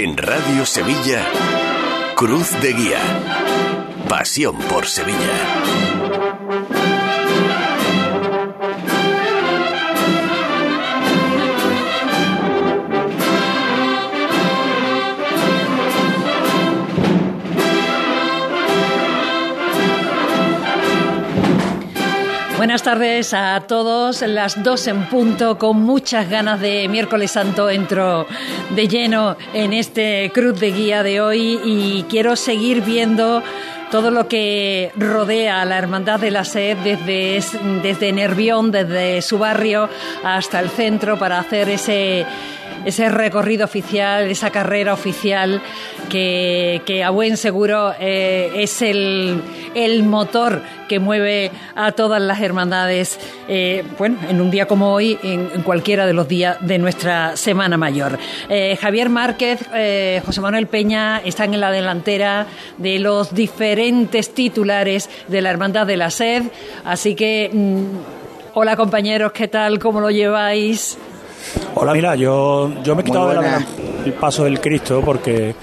En Radio Sevilla, Cruz de Guía. Pasión por Sevilla. Buenas tardes a todos, las dos en punto, con muchas ganas de miércoles santo entro de lleno en este cruz de guía de hoy y quiero seguir viendo todo lo que rodea a la Hermandad de la Sed desde, desde Nervión, desde su barrio hasta el centro para hacer ese ese recorrido oficial, esa carrera oficial que, a buen seguro eh, es el, motor que mueve a todas las hermandades, eh, bueno, en un día como hoy, en, cualquiera de los días de nuestra Semana Mayor. Eh, Javier Márquez, José Manuel Peña están en la delantera de los diferentes titulares de la Hermandad de la Sed, así que... Mm, hola compañeros, ¿qué tal? ¿Cómo lo lleváis? Hola, mira, yo, yo me he quitado el paso del Cristo porque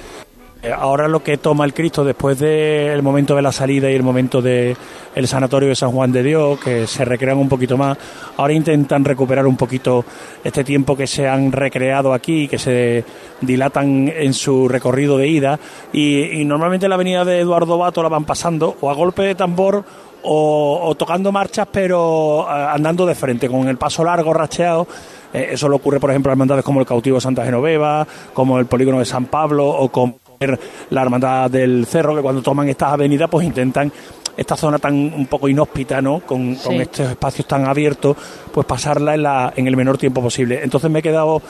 eh, ahora lo que toma el Cristo después del momento de la salida y el momento del el sanatorio de San Juan de Dios, que se recrean un poquito más, ahora intentan recuperar un poquito este tiempo que se han recreado aquí, que se dilatan en su recorrido de ida, y, y normalmente la avenida de Eduardo Bato la van pasando o a golpe de tambor o, tocando marchas, pero eh, andando de frente, con el paso largo, racheado. Eh, eso le ocurre, por ejemplo, a hermandades como el Cautivo Santa Genoveva, como el Polígono de San Pablo o como la Hermandad del Cerro, que cuando toman estas avenidas, pues intentan esta zona tan un poco inhóspita, ¿no? Con, estos espacios tan abiertos, pues pasarla en, la, en el menor tiempo posible. Entonces me he quedado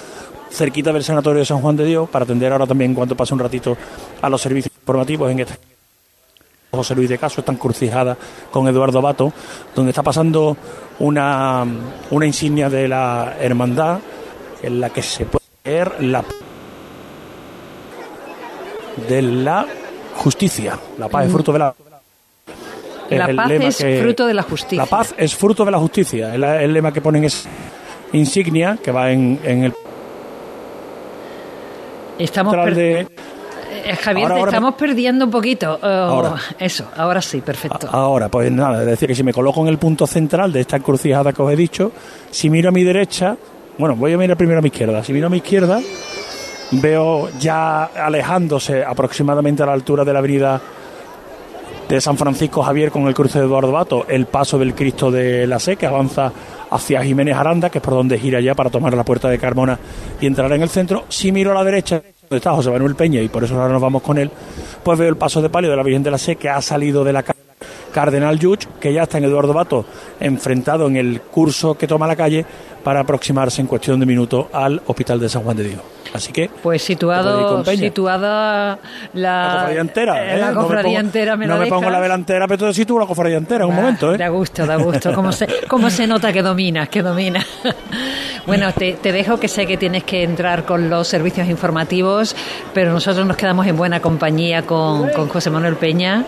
cerquita del Sanatorio de San Juan de Dios para atender ahora también, cuando pase un ratito, a los servicios informativos en este José Luis de Caso, está encrucijada con Eduardo Bato, donde está pasando una, una insignia de la hermandad en la que se puede ver la de la justicia. La paz es fruto de la la paz es fruto de la justicia. La paz es fruto de la justicia. El, el lema que ponen es insignia, que va en, en el. Estamos de, eh, Javier, te estamos perdiendo un poquito. Oh, eso, ahora sí, perfecto. Ahora, pues nada, es decir, que si me coloco en el punto central de esta encrucijada que os he dicho, si miro a mi derecha, bueno, voy a mirar primero a mi izquierda. Si miro a mi izquierda, veo ya alejándose aproximadamente a la altura de la avenida de San Francisco Javier con el cruce de Eduardo Bato, el paso del Cristo de la Sé, que avanza hacia Jiménez Aranda, que es por donde gira ya para tomar la puerta de Carmona y entrar en el centro. Si miro a la derecha, donde está José Manuel Peña y por eso ahora nos vamos con él, pues veo el paso de palio de la Virgen de la Sé que ha salido de la Cardenal Yuch, que ya está en Eduardo Bato, enfrentado en el curso que toma la calle para aproximarse en cuestión de minutos al Hospital de San Juan de Dios. Así que. Pues situado, situada la, cofradía entera. Eh, la cofradía entera me No me pongo la velantera, pero todo sitúo la cofradía entera en un momento. ¿eh? Da gusto, da gusto. ¿Cómo se, cómo se nota que dominas, que dominas? bueno, te, te dejo que sé que tienes que entrar con los servicios informativos, pero nosotros nos quedamos en buena compañía con, con José Manuel Peña.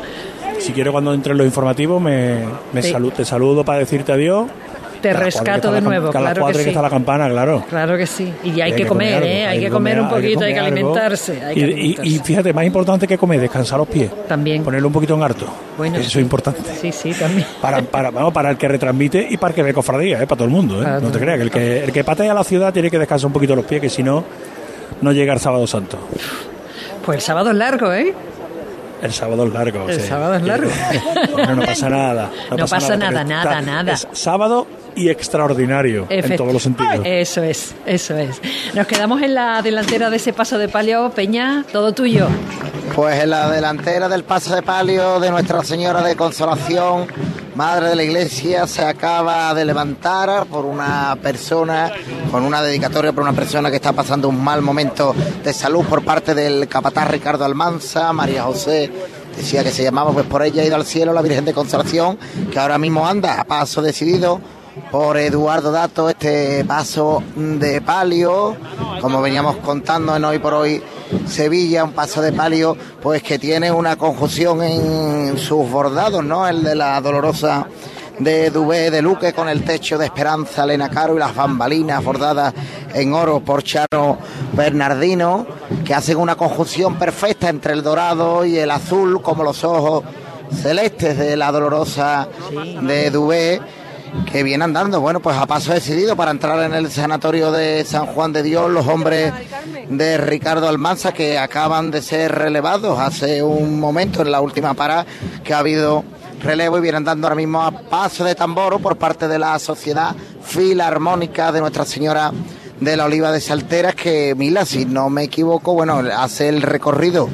Si quiero cuando entre en los informativos me, me te saludo para decirte adiós te rescato de nuevo, claro que, sí. que está la campana, claro. Claro que sí. Y hay, que, comer, ¿eh? Hay, que comer, un poquito, hay que, alimentarse, y, fíjate, más importante que comer, descansar los pies. También. Ponerlo un poquito en harto. Bueno, Eso es importante. Sí, sí, también. Para, para, para el que retransmite y para el que ve cofradía, ¿eh? para todo el mundo. ¿eh? no te creas, que el, que el que patea a la ciudad tiene que descansar un poquito los pies, que si no, no llega el sábado santo. Pues el sábado es largo, ¿eh? El sábado es largo. El sábado es largo. Bueno, no pasa nada. No, pasa, nada, nada, nada. Es sábado y extraordinario en todos los sentidos. Eso es, eso es. Nos quedamos en la delantera de ese paso de palio, Peña, todo tuyo. Pues en la delantera del paso de palio de Nuestra Señora de Consolación, Madre de la Iglesia, se acaba de levantar por una persona, con una dedicatoria por una persona que está pasando un mal momento de salud por parte del capataz Ricardo Almanza, María José decía que se llamaba pues por ella ha ido al cielo la Virgen de Consolación, que ahora mismo anda a paso decidido por Eduardo Dato este paso de palio, como veníamos contando en hoy por hoy Sevilla, un paso de palio pues que tiene una conjunción en sus bordados, ¿no? El de la dolorosa de Dubé de Luque con el techo de Esperanza Elena Caro y las bambalinas bordadas en oro por Charo Bernardino, que hacen una conjunción perfecta entre el dorado y el azul, como los ojos celestes de la dolorosa de Dubé que viene andando, bueno, pues a paso decidido para entrar en el sanatorio de San Juan de Dios los hombres de Ricardo Almanza que acaban de ser relevados hace un momento en la última parada que ha habido relevo y vienen dando ahora mismo a paso de tamboro por parte de la Sociedad Filarmónica de Nuestra Señora de la Oliva de Salteras que Mila, si no me equivoco, bueno, hace el recorrido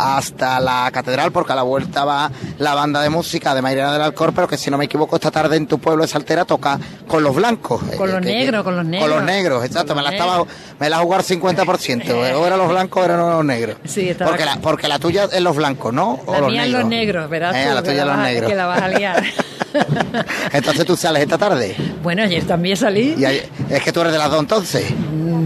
hasta la catedral, porque a la vuelta va la banda de música de Mairena del Alcor, pero que si no me equivoco, esta tarde en tu pueblo de Saltera toca con los blancos. Con los eh, negros, con los negros. Con los negros, exacto. me la estaba, me la jugar 50%. o eran los blancos o eran los negros. Sí, porque, la, porque la tuya es los blancos, ¿no? O la los negros. los negros, verás. Eh, la tuya los negros. Que la vas a liar. entonces tú sales esta tarde. Bueno, ayer también salí. ¿Y es que tú eres de las dos entonces.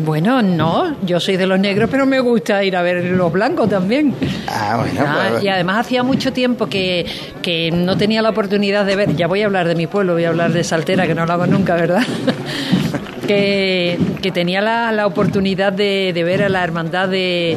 Bueno, no, yo soy de los negros, pero me gusta ir a ver los blancos también. Ah, bueno. Ah, pues, y además hacía mucho tiempo que, que no tenía la oportunidad de ver, ya voy a hablar de mi pueblo, voy a hablar de Saltera, que no hablaba nunca, ¿verdad? que, tenía la, oportunidad de, ver a la hermandad de,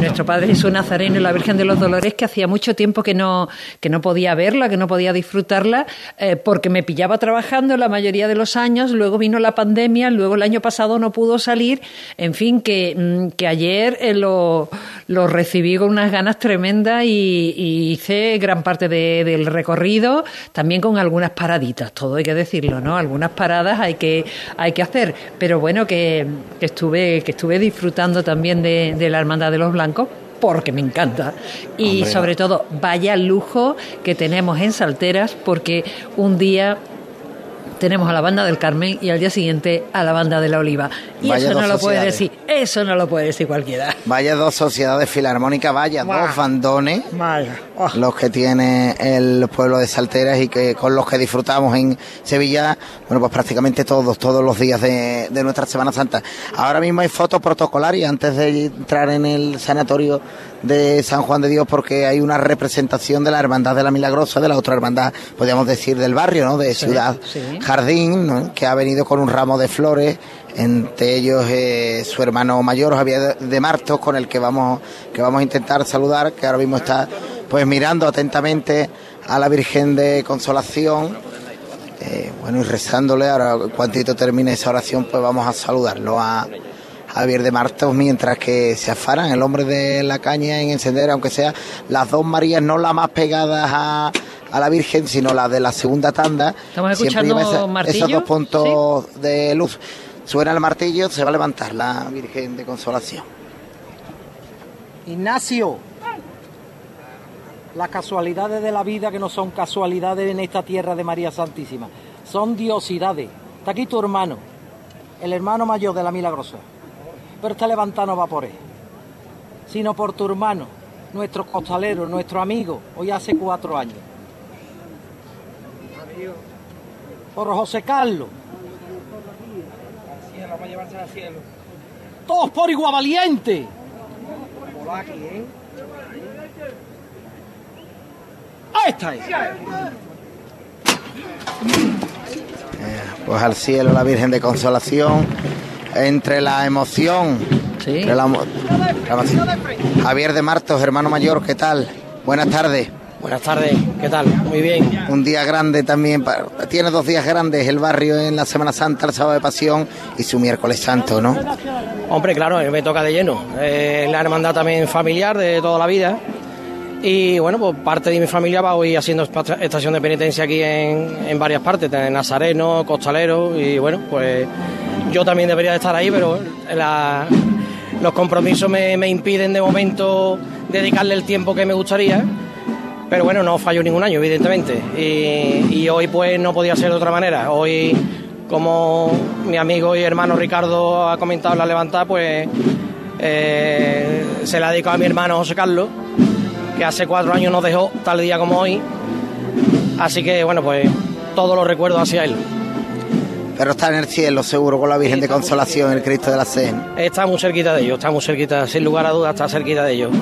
nuestro Padre Jesús Nazareno y la Virgen de los Dolores, que hacía mucho tiempo que no, que no podía verla, que no podía disfrutarla, eh, porque me pillaba trabajando la mayoría de los años, luego vino la pandemia, luego el año pasado no pudo salir, en fin, que, mm, que ayer eh, lo, lo, recibí con unas ganas tremendas y, hice gran parte del recorrido, también con algunas paraditas, todo hay que decirlo, ¿no? Algunas paradas hay que, hay que hacer, pero bueno, que, estuve, que estuve disfrutando también de, la Hermandad de los Blancos porque me encanta. Y sobre todo, vaya lujo que tenemos en Salteras, porque un día tenemos a la banda del Carmen y al día siguiente a la banda de la Oliva. Y eso no lo puede decir, eso no lo puede decir cualquiera. Vaya dos sociedades filarmónicas, vaya dos bandones, oh. los que tiene el pueblo de Salteras y que con los que disfrutamos en Sevilla, bueno, pues prácticamente todos, todos los días de, de nuestra Semana Santa. Ahora mismo hay fotos protocolarias antes de entrar en el sanatorio de San Juan de Dios porque hay una representación de la Hermandad de la Milagrosa, de la otra hermandad, podríamos decir, del barrio, ¿no? De Ciudad Jardín, que ha venido con un ramo de flores, entre ellos eh, su hermano mayor, Javier de Martos, con el que vamos, que vamos a intentar saludar, que ahora mismo está pues mirando atentamente a la Virgen de Consolación. Eh, bueno, y rezándole, ahora cuantito termine esa oración, pues vamos a saludarlo a Javier de Martos, mientras que se afaran el hombre de la caña en encender, aunque sea las dos Marías, no las más pegadas a, la Virgen, sino las de la segunda tanda. Estamos escuchando esos dos puntos de luz. Suena el martillo, se va a levantar la Virgen de Consolación. Ignacio, las casualidades de la vida que no son casualidades en esta tierra de María Santísima, son diosidades. Está aquí tu hermano, el hermano mayor de la Milagrosa pero está levantado no por él, sino por tu hermano, nuestro costalero, nuestro amigo, hoy hace cuatro años. Por José Carlos. Todos por igual valiente. Ahí está. Ahí. Eh, pues al cielo la Virgen de Consolación entre la emoción. Sí. Javier de Martos, hermano mayor, ¿qué tal? Buenas tardes. Buenas tardes, ¿qué tal? Muy bien. Un día grande también, tiene dos días grandes el barrio en la Semana Santa, el sábado de Pasión y su miércoles santo, ¿no? Hombre, claro, me toca de lleno. la hermandad también familiar de toda la vida. Y bueno, pues parte de mi familia va hoy haciendo estación de penitencia aquí en, en varias partes, en Nazareno, Costalero, y bueno, pues yo también debería de estar ahí, pero los compromisos me, impiden de momento dedicarle el tiempo que me gustaría. Pero bueno, no fallo ningún año, evidentemente. Y, hoy pues no podía ser de otra manera. Hoy, como mi amigo y hermano Ricardo ha comentado en la levantada, pues eh, se la dedico a mi hermano José Carlos, que hace cuatro años nos dejó tal día como hoy. Así que bueno, pues todos los recuerdos hacia él pero está en el cielo seguro con la Virgen de Consolación, el Cristo de la Cena. Está muy cerquita de ellos, está muy cerquita, sin lugar a dudas está cerquita de ellos.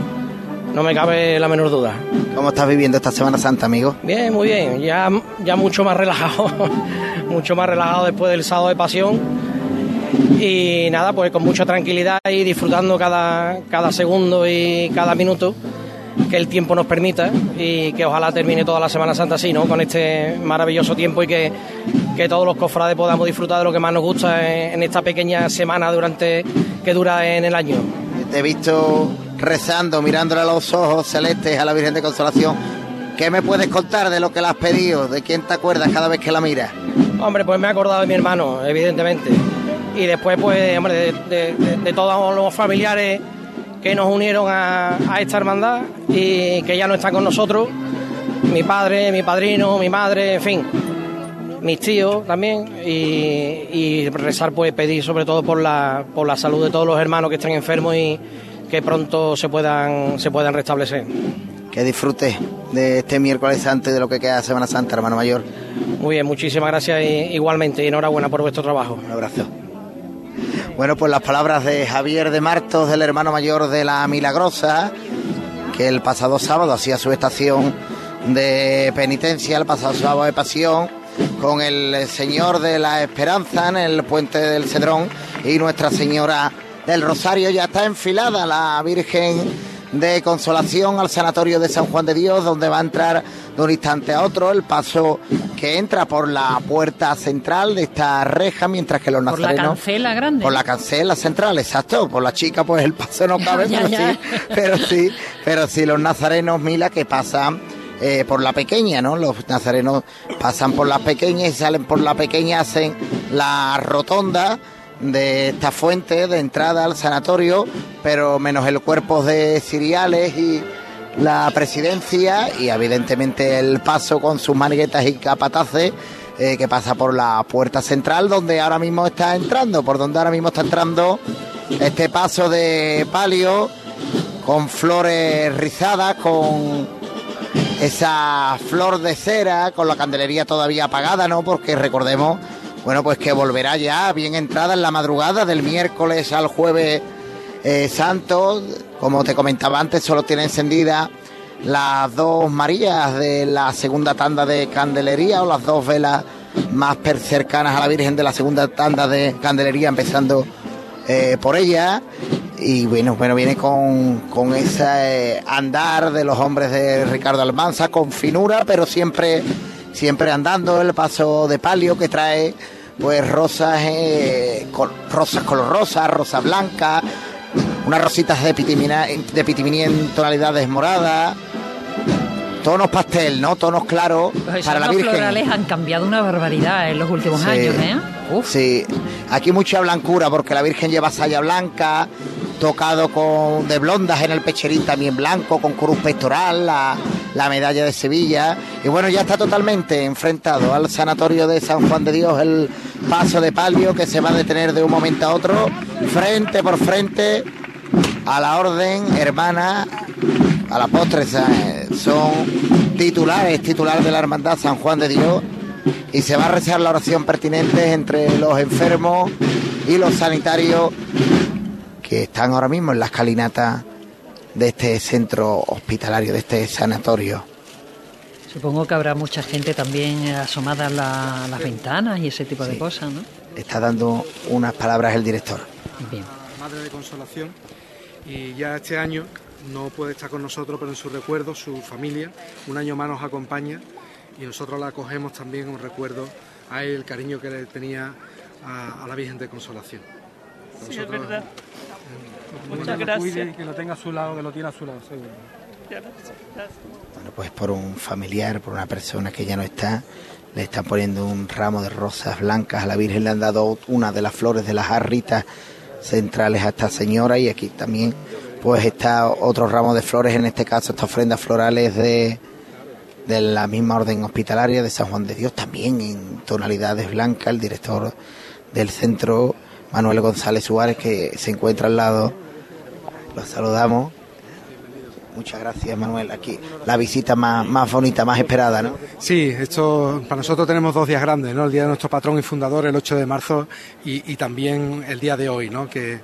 no me cabe la menor duda. ¿Cómo estás viviendo esta Semana Santa, amigo? Bien, muy bien, ya, ya mucho más relajado, mucho más relajado después del sábado de pasión y nada, pues con mucha tranquilidad y disfrutando cada, cada segundo y cada minuto que el tiempo nos permita y que ojalá termine toda la Semana Santa así, ¿no? Con este maravilloso tiempo y que, que todos los cofrades podamos disfrutar de lo que más nos gusta en, esta pequeña semana durante que dura en el año. Te he visto rezando, mirándole a los ojos celestes a la Virgen de Consolación. ¿Qué me puedes contar de lo que le has pedido? ¿De quién te acuerdas cada vez que la miras? Hombre, pues me he acordado de mi hermano, evidentemente. Y después, pues, hombre, de todos los familiares que nos unieron a, esta hermandad y que ya no están con nosotros. Mi padre, mi padrino, mi madre, en fin, mis tíos también. Y, rezar, pues pedir sobre todo por la, por la salud de todos los hermanos que estén enfermos y que pronto se puedan, se puedan restablecer. Que disfrute de este miércoles antes de lo que queda Semana Santa, hermano mayor. Muy bien, muchísimas gracias y, igualmente y enhorabuena por vuestro trabajo. Un abrazo. Bueno, pues las palabras de Javier de Martos, del hermano mayor de la Milagrosa, que el pasado sábado hacía su estación de penitencia, el pasado sábado de pasión, con el Señor de la Esperanza en el puente del Cedrón y Nuestra Señora del Rosario. Ya está enfilada la Virgen de Consolación al Sanatorio de San Juan de Dios, donde va a entrar de un instante a otro el paso que entra por la puerta central de esta reja, mientras que los nazarenos... Por la cancela grande. Por la cancela central, exacto. Por la chica, pues el paso no cabe, pero, Sí, pero sí, pero sí, los nazarenos, Mila, que pasan eh, por la pequeña, ¿no? Los nazarenos pasan por la pequeña y salen por la pequeña, hacen la rotonda de esta fuente de entrada al sanatorio, pero menos el cuerpo de ciriales y la presidencia y evidentemente el paso con sus maniguetas y capataces eh, que pasa por la puerta central donde ahora mismo está entrando, por donde ahora mismo está entrando este paso de palio con flores rizadas, con esa flor de cera, con la candelería todavía apagada, ¿no? Porque recordemos, bueno, pues que volverá ya bien entrada en la madrugada del miércoles al jueves eh, santo. Como te comentaba antes, solo tiene encendida las dos Marías de la segunda tanda de candelería o las dos velas más cercanas a la Virgen de la segunda tanda de candelería, empezando eh, por ella. Y bueno, bueno, viene con, con ese andar de los hombres de Ricardo Almanza, con finura, pero siempre, siempre andando el paso de palio que trae pues rosas, eh, rosas color rosa, rosa blanca, unas rositas de pitimina, de en tonalidades moradas, tonos pastel, ¿no? Tonos claros pues para la Virgen. Los florales han cambiado una barbaridad en los últimos años, ¿eh? Sí, aquí mucha blancura porque la Virgen lleva saya blanca, tocado con de blondas en el pecherín también blanco, con cruz pectoral, la, la medalla de Sevilla. Y bueno, ya está totalmente enfrentado al sanatorio de San Juan de Dios el paso de palio que se va a detener de un momento a otro, frente por frente a la orden hermana, a la postre son titulares, titular de la Hermandad San Juan de Dios y se va a rezar la oración pertinente entre los enfermos y los sanitarios que están ahora mismo en la escalinata de este centro hospitalario, de este sanatorio. Supongo que habrá mucha gente también asomada a las ventanas y ese tipo de cosas, ¿no? Está dando unas palabras el director. Bien. Madre de Consolación y ya este año no puede estar con nosotros, pero en su recuerdo, su familia, un año más nos acompaña y nosotros la acogemos también un recuerdo a él, el cariño que le tenía a, la Virgen de Consolación. sí, es verdad. Muchas gracias. que lo tenga a su lado, que lo tiene a su lado, seguro. Bueno, pues por un familiar, por una persona que ya no está, le están poniendo un ramo de rosas blancas a la Virgen, le han dado una de las flores de las jarritas centrales a esta señora y aquí también pues está otro ramo de flores, en este caso estas ofrendas florales de, de la misma orden hospitalaria de San Juan de Dios, también en tonalidades blancas, el director del centro, Manuel González Suárez, que se encuentra al lado, lo saludamos, Muchas gracias, Manuel. Aquí la visita más, más bonita, más esperada, ¿no? Sí, esto para nosotros tenemos dos días grandes, ¿no? El día de nuestro patrón y fundador, el 8 de marzo, y, también el día de hoy, ¿no? Que,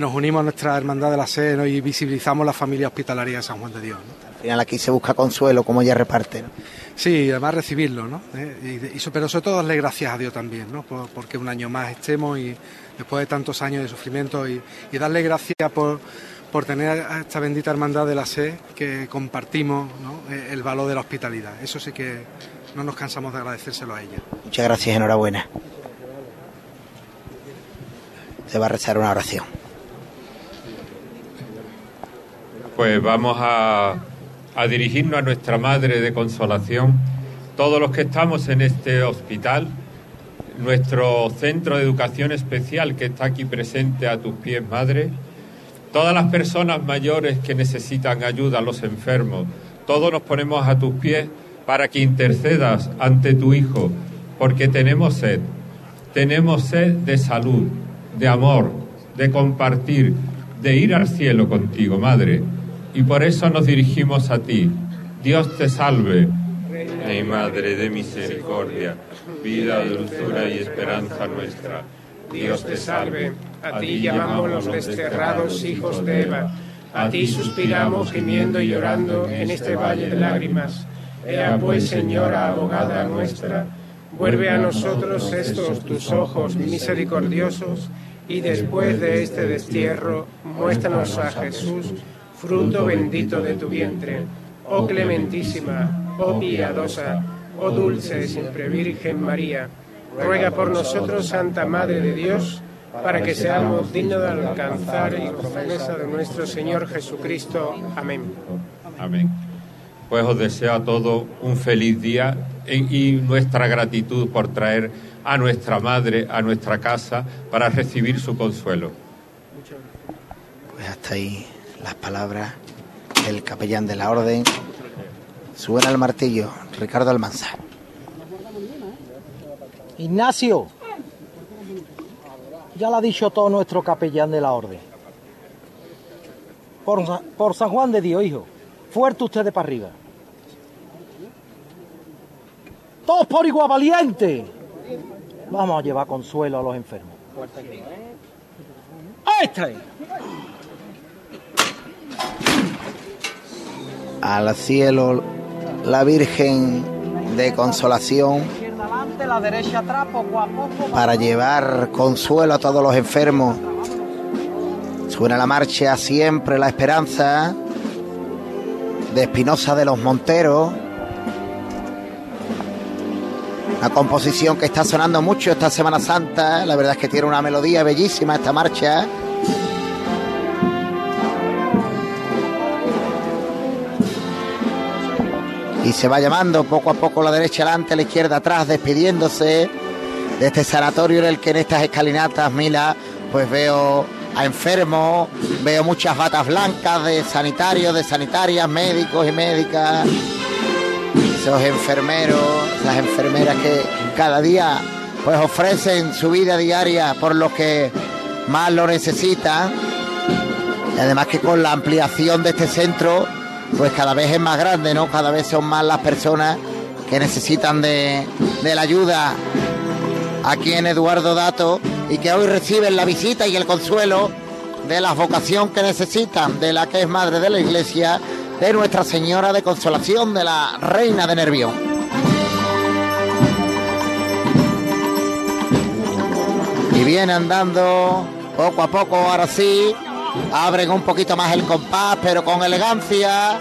nos unimos a nuestra hermandad de la sede y visibilizamos la familia hospitalaria de San Juan de Dios. Al final aquí se busca consuelo, como ella reparte, ¿no? Sí, además recibirlo, ¿no? Eh, y, pero sobre todo darle gracias a Dios también, ¿no? porque un año más estemos y después de tantos años de sufrimiento y, y darle gracias por por tener a esta bendita hermandad de la sed que compartimos eh, el valor de la hospitalidad. Eso sí que no nos cansamos de agradecérselo a ella. Muchas gracias, enhorabuena. Se va a rezar una oración. Pues vamos a, a dirigirnos a nuestra Madre de Consolación, todos los que estamos en este hospital, nuestro centro de educación especial que está aquí presente a tus pies, Madre, todas las personas mayores que necesitan ayuda, los enfermos, todos nos ponemos a tus pies para que intercedas ante tu Hijo, porque tenemos sed, tenemos sed de salud, de amor, de compartir, de ir al cielo contigo, Madre, y por eso nos dirigimos a ti. Dios te salve. Rey Madre de misericordia, vida, dulzura y esperanza nuestra. Dios te salve. A ti llamamos los desterrados hijos de Eva. A ti suspiramos gimiendo y llorando en este valle de lágrimas. Ea pues, Señora abogada nuestra, vuelve a nosotros estos tus ojos misericordiosos y después de este destierro, muéstranos a Jesús, fruto bendito de tu vientre. Oh clementísima, oh piadosa, oh dulce siempre Virgen María, ruega por nosotros, Santa Madre de Dios, para que seamos dignos de alcanzar la promesa de nuestro Señor Jesucristo. Amén. Amén. Pues os deseo a todos un feliz día y nuestra gratitud por traer a nuestra madre a nuestra casa para recibir su consuelo. Pues hasta ahí las palabras del capellán de la orden. Suena el martillo, Ricardo Almanza. Ignacio, ya lo ha dicho todo nuestro capellán de la orden. Por, San Juan de Dios, hijo, fuerte ustedes para arriba. Todos por igual valiente. Vamos a llevar consuelo a los enfermos. ¡Este! Al cielo, la Virgen de Consolación la derecha atrás, poco a poco. Para llevar consuelo a todos los enfermos. Suena la marcha siempre la esperanza de Espinosa de los Monteros. Una composición que está sonando mucho esta Semana Santa. La verdad es que tiene una melodía bellísima esta marcha. Y se va llamando poco a poco la derecha adelante, la izquierda atrás, despidiéndose de este sanatorio en el que en estas escalinatas, Mila, pues veo a enfermos, veo muchas batas blancas de sanitarios, de sanitarias, médicos y médicas, esos enfermeros, las enfermeras que cada día pues ofrecen su vida diaria por los que más lo necesitan. Además que con la ampliación de este centro pues cada vez es más grande, ¿no? Cada vez son más las personas que necesitan de, la ayuda aquí en Eduardo Dato y que hoy reciben la visita y el consuelo de la vocación que necesitan, de la que es madre de la iglesia, de Nuestra Señora de Consolación, de la Reina de Nervión. Y viene andando poco a poco, ahora sí, abren un poquito más el compás, pero con elegancia,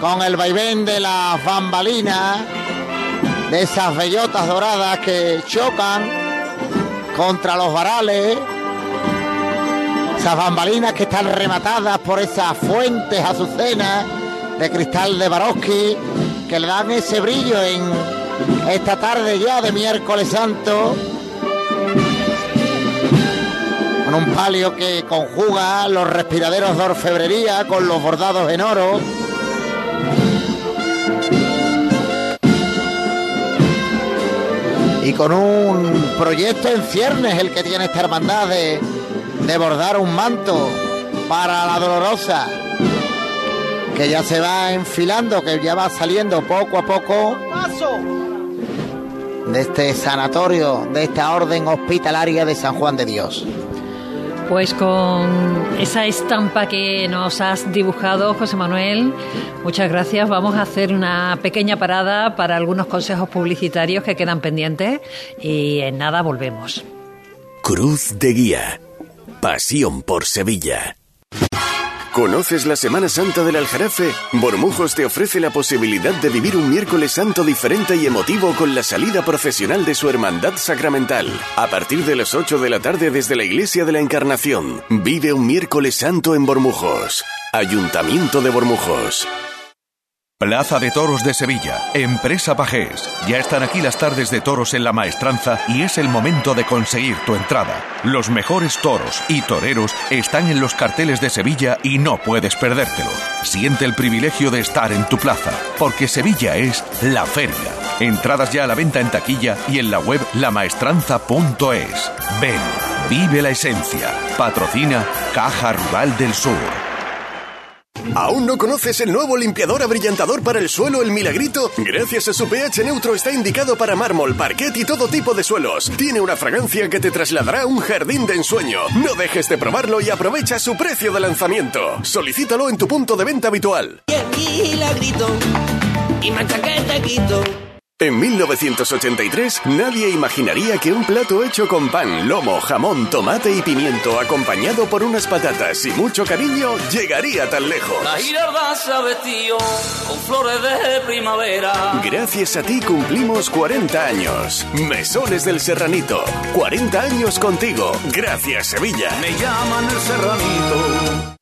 con el vaivén de las bambalinas, de esas bellotas doradas que chocan contra los varales, esas bambalinas que están rematadas por esas fuentes azucenas de cristal de Baroski, que le dan ese brillo en esta tarde ya de miércoles santo un palio que conjuga los respiraderos de orfebrería con los bordados en oro. Y con un proyecto en ciernes el que tiene esta hermandad de, de bordar un manto para la dolorosa. que ya se va enfilando, que ya va saliendo poco a poco de este sanatorio, de esta orden hospitalaria de San Juan de Dios. Pues con esa estampa que nos has dibujado, José Manuel, muchas gracias. Vamos a hacer una pequeña parada para algunos consejos publicitarios que quedan pendientes y en nada volvemos. Cruz de Guía. Pasión por Sevilla. ¿Conoces la Semana Santa del Aljarafe? Bormujos te ofrece la posibilidad de vivir un miércoles santo diferente y emotivo con la salida profesional de su hermandad sacramental. A partir de las 8 de la tarde desde la Iglesia de la Encarnación, vive un miércoles santo en Bormujos. Ayuntamiento de Bormujos. Plaza de Toros de Sevilla, Empresa Pajés. Ya están aquí las tardes de toros en la maestranza y es el momento de conseguir tu entrada. Los mejores toros y toreros están en los carteles de Sevilla y no puedes perdértelo. Siente el privilegio de estar en tu plaza, porque Sevilla es la feria. Entradas ya a la venta en taquilla y en la web lamaestranza.es. Ven, vive la esencia. Patrocina Caja Rural del Sur. ¿Aún no conoces el nuevo limpiador abrillantador para el suelo El Milagrito? Gracias a su pH neutro está indicado para mármol, parquet y todo tipo de suelos. Tiene una fragancia que te trasladará a un jardín de ensueño. No dejes de probarlo y aprovecha su precio de lanzamiento. Solicítalo en tu punto de venta habitual. El Milagrito y te quito. En 1983, nadie imaginaría que un plato hecho con pan, lomo, jamón, tomate y pimiento, acompañado por unas patatas y mucho cariño, llegaría tan lejos. La girarda se vestido con flores de primavera. Gracias a ti cumplimos 40 años. Mesones del Serranito. 40 años contigo. Gracias, Sevilla. Me llaman el serranito.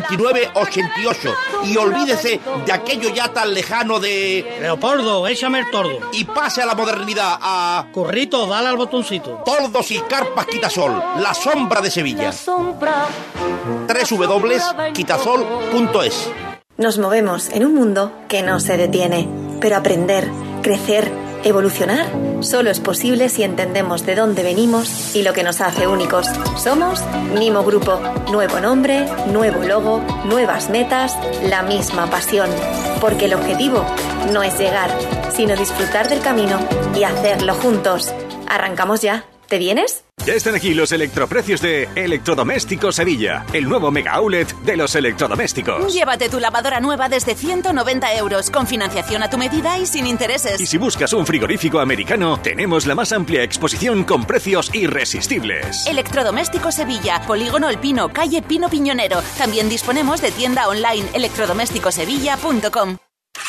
88. Y olvídese de aquello ya tan lejano de Leopoldo, échame el tordo. y pase a la modernidad a Corrito, dale al botoncito. Tordos y Carpas Quitasol, la sombra de Sevilla. Sombra. www.quitasol.es Nos movemos en un mundo que no se detiene, pero aprender, crecer, evolucionar solo es posible si entendemos de dónde venimos y lo que nos hace únicos. Somos Mimo Grupo, nuevo nombre, nuevo logo, nuevas metas, la misma pasión, porque el objetivo no es llegar, sino disfrutar del camino y hacerlo juntos. Arrancamos ya. ¿Te vienes? Ya están aquí los electroprecios de Electrodomésticos Sevilla, el nuevo mega outlet de los electrodomésticos. Llévate tu lavadora nueva desde 190 euros, con financiación a tu medida y sin intereses. Y si buscas un frigorífico americano, tenemos la más amplia exposición con precios irresistibles. Electrodomésticos Sevilla, Polígono El Pino, calle Pino Piñonero. También disponemos de tienda online electrodomésticosevilla.com.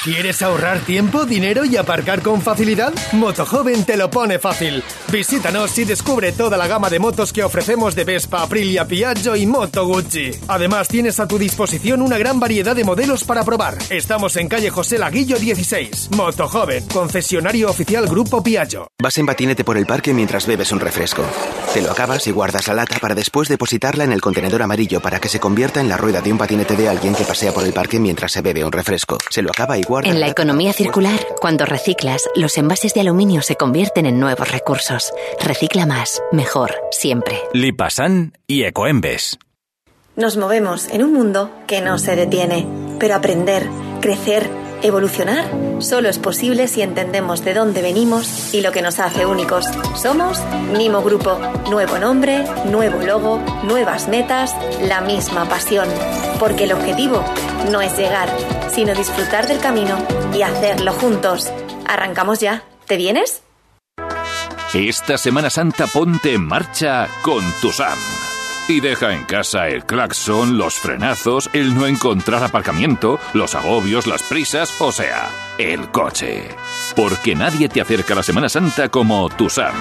¿Quieres ahorrar tiempo, dinero y aparcar con facilidad? Motojoven te lo pone fácil. Visítanos y descubre toda la gama de motos que ofrecemos de Vespa, Aprilia, Piaggio y Moto Guzzi. Además, tienes a tu disposición una gran variedad de modelos para probar. Estamos en calle José Laguillo 16. Motojoven, concesionario oficial Grupo Piaggio. Vas en patinete por el parque mientras bebes un refresco. Te lo acabas y guardas la lata para después depositarla en el contenedor amarillo para que se convierta en la rueda de un patinete de alguien que pasea por el parque mientras se bebe un refresco. Se lo acaba y. En la economía circular, cuando reciclas, los envases de aluminio se convierten en nuevos recursos. Recicla más, mejor, siempre. Lipasan y Ecoembes. Nos movemos en un mundo que no se detiene, pero aprender, crecer, evolucionar solo es posible si entendemos de dónde venimos y lo que nos hace únicos. Somos Mimo Grupo, nuevo nombre, nuevo logo, nuevas metas, la misma pasión, porque el objetivo no es llegar, sino disfrutar del camino y hacerlo juntos. Arrancamos ya. ¿Te vienes? Esta Semana Santa ponte en marcha con tu SAM. Y deja en casa el claxon, los frenazos, el no encontrar aparcamiento, los agobios, las prisas, o sea, el coche. Porque nadie te acerca a la Semana Santa como tu SAM.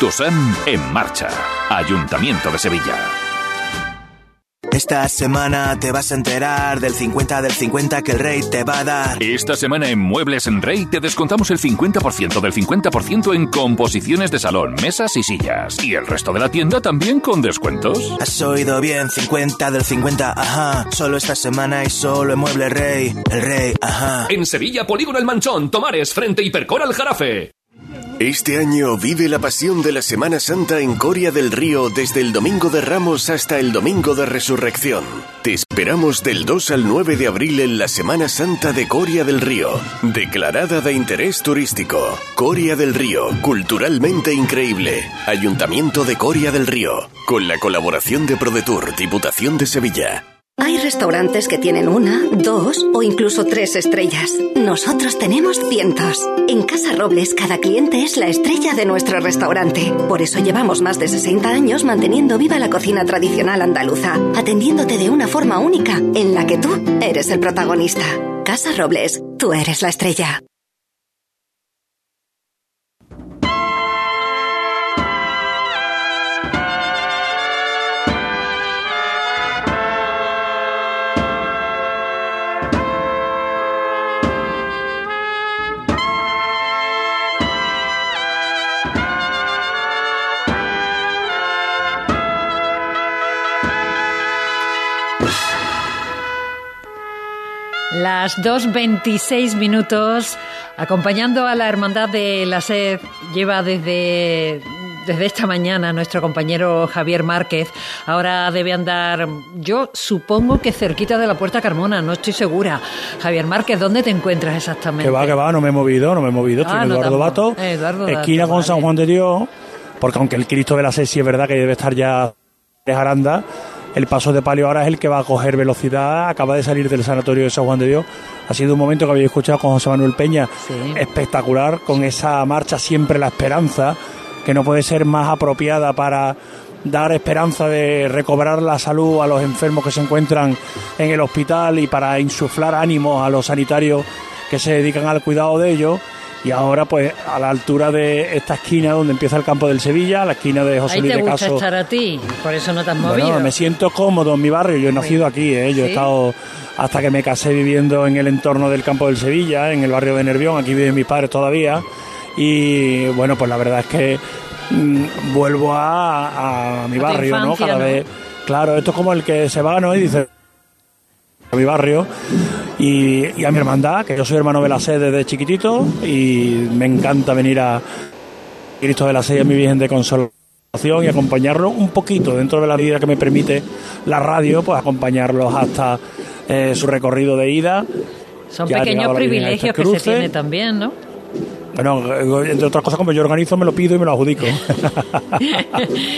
Tu SAM en marcha. Ayuntamiento de Sevilla. Esta semana te vas a enterar del 50 del 50 que el rey te va a dar. Esta semana en Muebles en Rey te descontamos el 50% del 50% en composiciones de salón, mesas y sillas. Y el resto de la tienda también con descuentos. Has oído bien, 50 del 50, ajá. Solo esta semana y solo en Muebles Rey. El rey, ajá. En Sevilla, Polígono El Manchón, Tomares, frente Hipercor al Jarafe. Este año vive la pasión de la Semana Santa en Coria del Río desde el Domingo de Ramos hasta el Domingo de Resurrección. Te esperamos del 2 al 9 de abril en la Semana Santa de Coria del Río, declarada de interés turístico. Coria del Río, culturalmente increíble. Ayuntamiento de Coria del Río, con la colaboración de ProDetour, Diputación de Sevilla. Hay restaurantes que tienen una, dos o incluso tres estrellas. Nosotros tenemos cientos. En Casa Robles cada cliente es la estrella de nuestro restaurante. Por eso llevamos más de 60 años manteniendo viva la cocina tradicional andaluza, atendiéndote de una forma única en la que tú eres el protagonista. Casa Robles, tú eres la estrella. Las 2.26 minutos, acompañando a la Hermandad de la Sed, lleva desde, desde esta mañana nuestro compañero Javier Márquez. Ahora debe andar, yo supongo que cerquita de la Puerta Carmona, no estoy segura. Javier Márquez, ¿dónde te encuentras exactamente? Que va, que va, no me he movido, no me he movido. Estoy Ah, en no, Eduardo tampoco. Bato, Eh, Eduardo esquina con vale. San Juan de Dios, porque aunque el Cristo de la Sed sí es verdad que debe estar ya de Jaranda, el paso de palio ahora es el que va a coger velocidad, acaba de salir del sanatorio de San Juan de Dios. Ha sido un momento que habéis escuchado con José Manuel Peña, espectacular, con esa marcha siempre la esperanza, que no puede ser más apropiada para dar esperanza de recobrar la salud a los enfermos que se encuentran en el hospital y para insuflar ánimos a los sanitarios que se dedican al cuidado de ellos. Y ahora, pues, a la altura de esta esquina donde empieza el campo del Sevilla, la esquina de José Ahí Luis te de gusta Caso. estar a ti, por eso no te has movido. Bueno, me siento cómodo en mi barrio. Yo he nacido aquí, ¿eh? yo he ¿Sí? estado hasta que me casé viviendo en el entorno del campo del Sevilla, en el barrio de Nervión. Aquí viven mis padres todavía. Y bueno, pues la verdad es que mm, vuelvo a, a mi A barrio, ¿no? infancia, Cada ¿no? vez. Claro, esto es como el que se va, ¿no? Y dice a mi barrio y, y a mi hermandad, que yo soy hermano de la sede desde chiquitito y me encanta venir a Cristo de la Sede, a mi Virgen de Consolación y acompañarlo un poquito dentro de la vida que me permite la radio, pues acompañarlos hasta eh, su recorrido de ida. Son Ya pequeños a privilegios este que se tiene también, ¿no? Bueno, entre otras cosas, como yo organizo, me lo pido y me lo adjudico.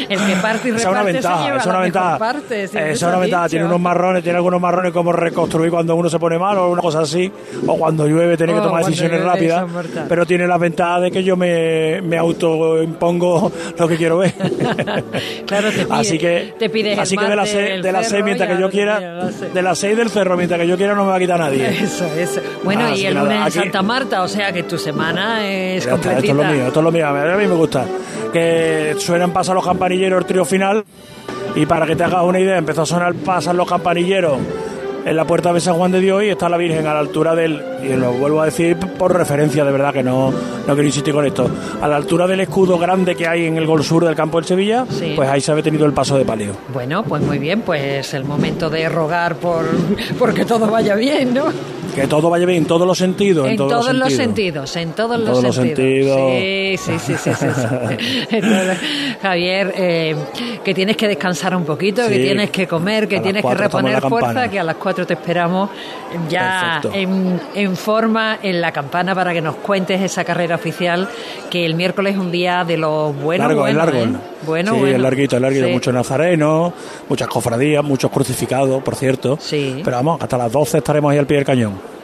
El que parte y es una se ventaja, lleva es la una ventaja. parte, es una ventaja. dicho. Tiene unos marrones, tiene algunos marrones como reconstruir cuando uno se pone mal o una cosa así. O cuando llueve, tiene que tomar decisiones llueve, rápidas. Pero tiene la ventaja de que yo me, me autoimpongo lo que quiero ver. Claro, te pide, así que, te pides así que de la el de las seis cerro, mientras que yo quiera, de las seis del cerro mientras que yo quiera no me va a quitar nadie. Eso, eso. Bueno, y el lunes en Santa Marta, o sea que tu semana es Ya está, esto es lo mío, esto es lo mío. A mí me gusta. Que suenan pasar los campanilleros el trío final. Y para que te hagas una idea, empezó a sonar pasan los campanilleros en la puerta de San Juan de Dios y está la Virgen a la altura del, y lo vuelvo a decir por referencia, de verdad que no, no quiero insistir con esto, a la altura del escudo grande que hay en el gol sur del campo del Sevilla, Sí. pues ahí se ha detenido el paso de palio. Bueno, pues muy bien, pues el momento de rogar por porque todo vaya bien, ¿no? Que todo vaya bien en todos los sentidos. En, todos, los sentidos. en todos, En los, todos los sentidos. Sí, sí, sí, sí, sí, Javier, eh, que tienes que descansar un poquito, que tienes que comer, que tienes que en reponer fuerza, que a las cuatro te esperamos ya Perfecto. en, en forma en la campana para que nos cuentes esa carrera oficial, que el miércoles es un día de los buenos. largo, es buenos, largo. ¿eh? Bueno, sí, bueno. es larguito, es larguito. Sí. Muchos nazarenos, muchas cofradías, muchos crucificados, por cierto. Sí. Pero vamos, hasta las 12 estaremos ahí al pie del cañón.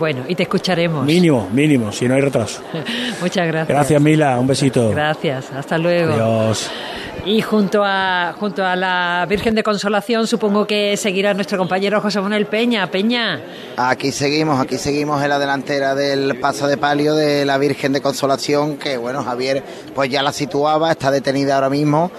Bueno, y te escucharemos. Mínimo, mínimo, si no hay retraso. Muchas gracias. Gracias, Mila. Un besito. Gracias, hasta luego. Adiós. Y junto a, junto a la Virgen de Consolación, supongo que seguirá nuestro compañero José Manuel Peña. Peña, Aquí seguimos, aquí seguimos en la delantera del paso de palio de la Virgen de Consolación, que bueno, Javier pues ya la situaba, está detenida ahora mismo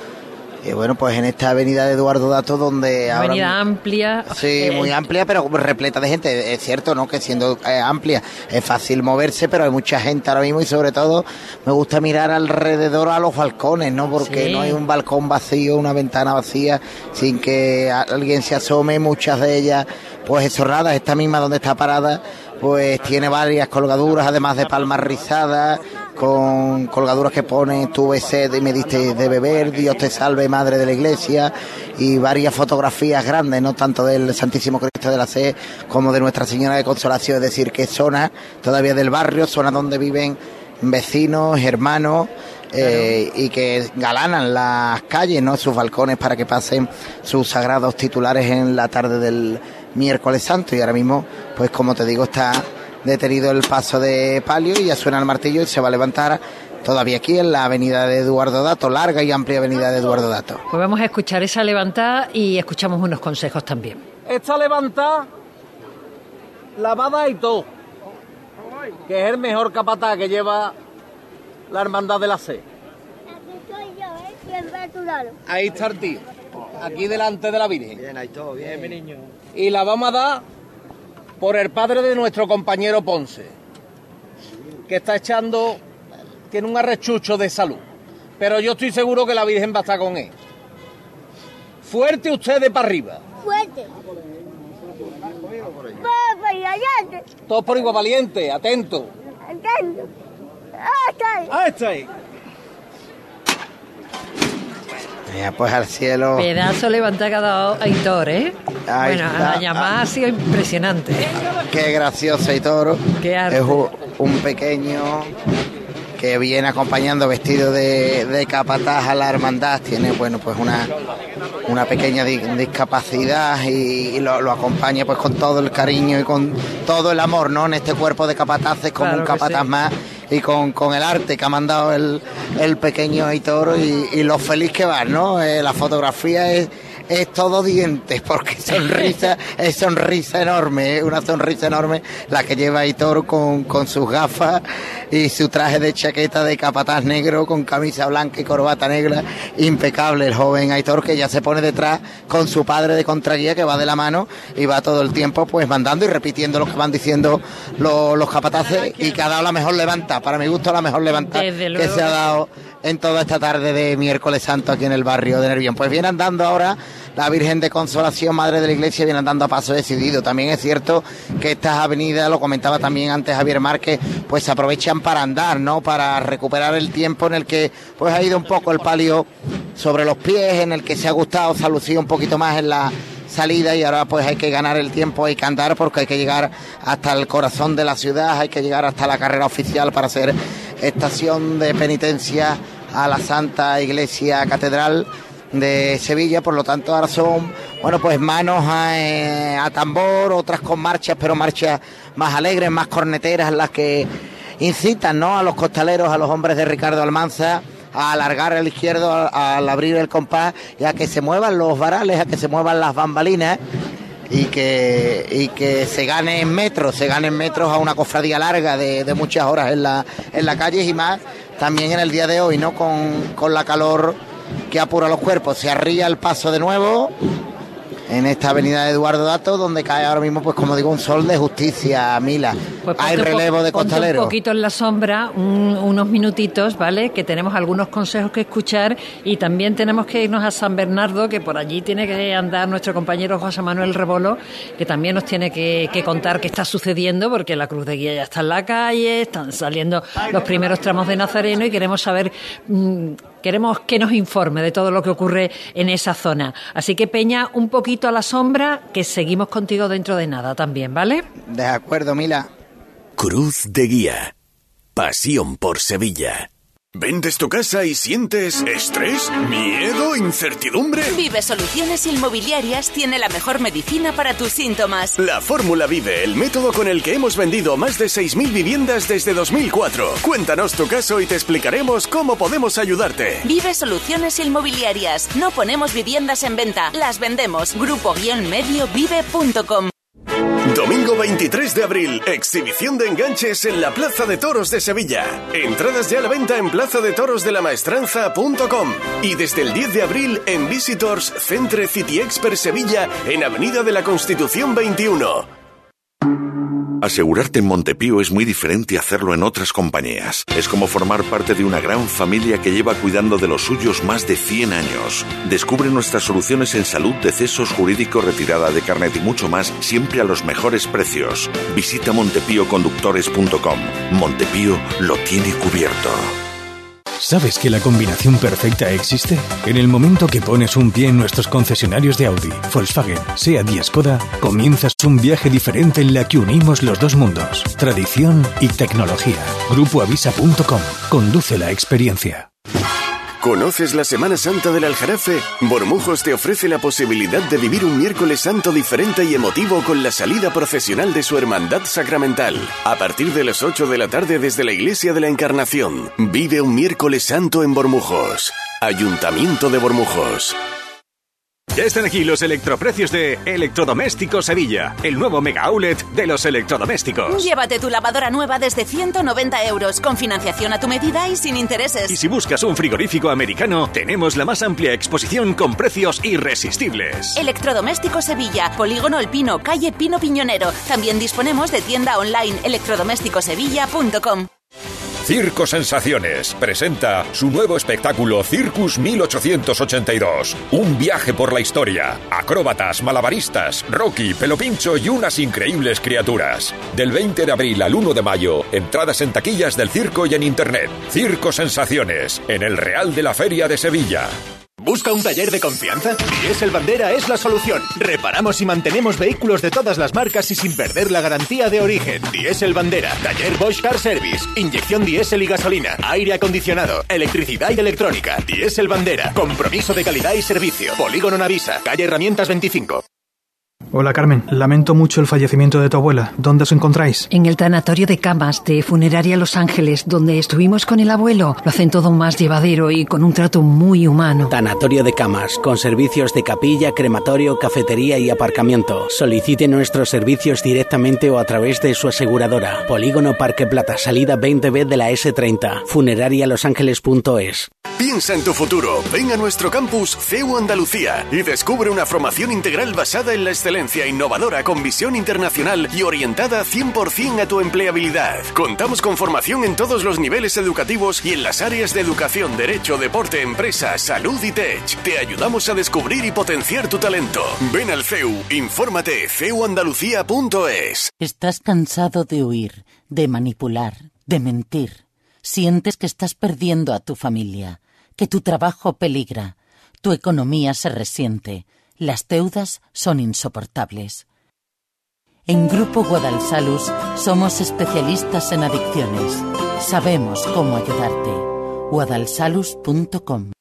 Y bueno, pues en esta avenida de Eduardo Dato, donde Una avenida amplia. Sí, eh, muy amplia, pero repleta de gente. Es cierto, ¿no? Que siendo eh, amplia es fácil moverse, pero hay mucha gente ahora mismo y sobre todo me gusta mirar alrededor a los balcones, ¿no? Porque Sí. no hay un balcón vacío, una ventana vacía, sin que alguien se asome. Muchas de ellas, pues cerradas. Esta misma donde está parada, pues tiene varias colgaduras, además de palmas rizadas, con colgaduras que ponen tuve sed y me diste de beber, Dios te salve, Madre de la Iglesia, y varias fotografías grandes, no tanto del Santísimo Cristo de la Sed como de Nuestra Señora de Consolación, es decir, que zona todavía del barrio, zona donde viven vecinos, hermanos, eh, y que galanan las calles, ¿no? Sus balcones para que pasen sus sagrados titulares en la tarde del miércoles santo. Y ahora mismo, pues como te digo, está detenido el paso de palio y ya suena el martillo y se va a levantar todavía aquí en la avenida de Eduardo Dato, larga y amplia avenida de Eduardo Dato. Pues vamos a escuchar esa levantada y escuchamos unos consejos también. Esta levantada, lavada y todo. Que es el mejor capataz que lleva la hermandad de la C. Ahí está el tío. Aquí delante de la Virgen. Bien, ahí todo, bien. mi niño. Y la vamos a dar por el padre de nuestro compañero Ponce, que está echando, tiene un arrechucho de salud. Pero yo estoy seguro que la Virgen va a estar con él. Fuerte ustedes para arriba. Fuerte. Todos por igual valiente, atento. Atento. Ah, está ahí. Ahí está ahí. Ya, pues al cielo. Pedazo ha dado Aitor, ¿eh? Ahí bueno, está. la llamada ha sido impresionante. Qué gracioso y toro. Qué arte. Es un, pequeño que viene acompañando vestido de, de capataz a la hermandad. Tiene, bueno, pues una, una pequeña di- discapacidad y, y lo, lo acompaña pues con todo el cariño y con todo el amor, ¿no? En este cuerpo de capataces como Claro un capataz sí. más y con, con el arte que ha mandado el, el pequeño Aitor y, y lo feliz que va, ¿no? Eh, la fotografía es, es todo dientes porque sonrisa, es sonrisa enorme, es una sonrisa enorme la que lleva Aitor con, con sus gafas y su traje de chaqueta de capataz negro con camisa blanca y corbata negra, impecable el joven Aitor que ya se pone detrás con su padre de contraguía que va de la mano y va todo el tiempo pues mandando y repitiendo lo que van diciendo los, los capataces. Y que ha dado la mejor levanta, para mi gusto la mejor levanta que se ha dado en toda esta tarde de miércoles santo aquí en el barrio de Nervión. Pues viene andando ahora la Virgen de Consolación, Madre de la Iglesia, viene andando a paso decidido. También es cierto que estas avenidas, lo comentaba también antes Javier Márquez, pues se aprovechan para andar, ¿no? Para recuperar el tiempo en el que pues ha ido un poco el palio sobre los pies, en el que se ha gustado, se un poquito más en la salida y ahora pues hay que ganar el tiempo, hay que andar porque hay que llegar hasta el corazón de la ciudad, hay que llegar hasta la carrera oficial para hacer estación de penitencia a la Santa Iglesia Catedral de Sevilla, por lo tanto ahora son, bueno, pues manos a, eh, a tambor, otras con marchas, pero marchas más alegres, más corneteras, las que incitan, ¿no? A los costaleros, a los hombres de Ricardo Almanza, a alargar el izquierdo, al abrir el compás y a que se muevan los varales, a que se muevan las bambalinas y que, y que se gane en metros, se gane en metros a una cofradía larga de, de muchas horas en la, en calle y más también en el día de hoy, ¿no? Con, con la calor que apura los cuerpos. Se arría el paso de nuevo en esta avenida de Eduardo Dato, donde cae ahora mismo, pues como digo, un sol de justicia, Mila. Pues Hay relevo de ponte costaleros. un poquito en la sombra, un- unos minutitos, ¿vale? Que tenemos algunos consejos que escuchar y también tenemos que irnos a San Bernardo, que por allí tiene que andar nuestro compañero José Manuel Rebolo, que también nos tiene que, que contar qué está sucediendo, porque la Cruz de Guía ya está en la calle, están saliendo los primeros tramos de Nazareno y queremos saber, mm, queremos que nos informe de todo lo que ocurre en esa zona. Así que Peña, un poquito a la sombra, que seguimos contigo dentro de nada también, ¿vale? De acuerdo, Mila. Cruz de Guía. Pasión por Sevilla. ¿Vendes tu casa y sientes estrés, miedo, incertidumbre? Vive Soluciones Inmobiliarias tiene la mejor medicina para tus síntomas. La Fórmula Vive, el método con el que hemos vendido más de 6.000 viviendas desde 2004. Cuéntanos tu caso y te explicaremos cómo podemos ayudarte. Vive Soluciones Inmobiliarias. No ponemos viviendas en venta, las vendemos. Grupo-medio vive.com. Domingo 23 de abril, exhibición de enganches en la Plaza de Toros de Sevilla. Entradas ya a la venta en plazadetorosdelamaestranza.com y desde el 10 de abril en Visitors Centre City Expert Sevilla en Avenida de la Constitución 21. Asegurarte en Montepío es muy diferente a hacerlo en otras compañías. Es como formar parte de una gran familia que lleva cuidando de los suyos más de 100 años. Descubre nuestras soluciones en salud, decesos, jurídico, retirada de carnet y mucho más, siempre a los mejores precios. Visita montepíoconductores.com. Montepío lo tiene cubierto. ¿Sabes que la combinación perfecta existe? En el momento que pones un pie en nuestros concesionarios de Audi, Volkswagen, SEAT y Skoda, comienzas un viaje diferente en la que unimos los dos mundos, tradición y tecnología. Grupoavisa.com. Conduce la experiencia. ¿Conoces la Semana Santa del Aljarafe? Bormujos te ofrece la posibilidad de vivir un miércoles santo diferente y emotivo con la salida procesional de su hermandad sacramental. A partir de las 8 de la tarde desde la Iglesia de la Encarnación, vive un miércoles santo en Bormujos. Ayuntamiento de Bormujos. Ya están aquí los electroprecios de Electrodomésticos Sevilla, el nuevo mega outlet de los electrodomésticos. Llévate tu lavadora nueva desde 190 euros, con financiación a tu medida y sin intereses. Y si buscas un frigorífico americano, tenemos la más amplia exposición con precios irresistibles. Electrodomésticos Sevilla, Polígono El Pino, calle Pino Piñonero. También disponemos de tienda online electrodomésticosevilla.com. Circo Sensaciones presenta su nuevo espectáculo Circus 1882. Un viaje por la historia. Acróbatas, malabaristas, Rocky, Pelopincho y unas increíbles criaturas. Del 20 de abril al 1 de mayo, entradas en taquillas del circo y en internet. Circo Sensaciones, en el Real de la Feria de Sevilla. ¿Busca un taller de confianza? Diesel Bandera es la solución. Reparamos y mantenemos vehículos de todas las marcas y sin perder la garantía de origen. Diesel Bandera, taller Bosch Car Service, inyección diésel y gasolina, aire acondicionado, electricidad y electrónica. Diesel Bandera, compromiso de calidad y servicio. Polígono Navisa, calle Herramientas 25. Hola Carmen, lamento mucho el fallecimiento de tu abuela. ¿Dónde os encontráis? En el tanatorio de camas de Funeraria Los Ángeles, donde estuvimos con el abuelo. Lo hacen todo más llevadero y con un trato muy humano. Tanatorio de camas, con servicios de capilla, crematorio, cafetería y aparcamiento. Solicite nuestros servicios directamente o a través de su aseguradora. Polígono Parque Plata, salida 20B de la S30. Funerarialosangeles.es. Piensa en tu futuro. Ven a nuestro campus CEU Andalucía y descubre una formación integral basada en la excelencia innovadora con visión internacional y orientada 100% a tu empleabilidad. Contamos con formación en todos los niveles educativos y en las áreas de educación, derecho, deporte, empresa, salud y tech. Te ayudamos a descubrir y potenciar tu talento. Ven al CEU, infórmate ceuandalucía.es. ¿Estás cansado de huir, de manipular, de mentir? ¿Sientes que estás perdiendo a tu familia, que tu trabajo peligra, tu economía se resiente, las deudas son insoportables? En Grupo Guadalsalus somos especialistas en adicciones. Sabemos cómo ayudarte. guadalsalus.com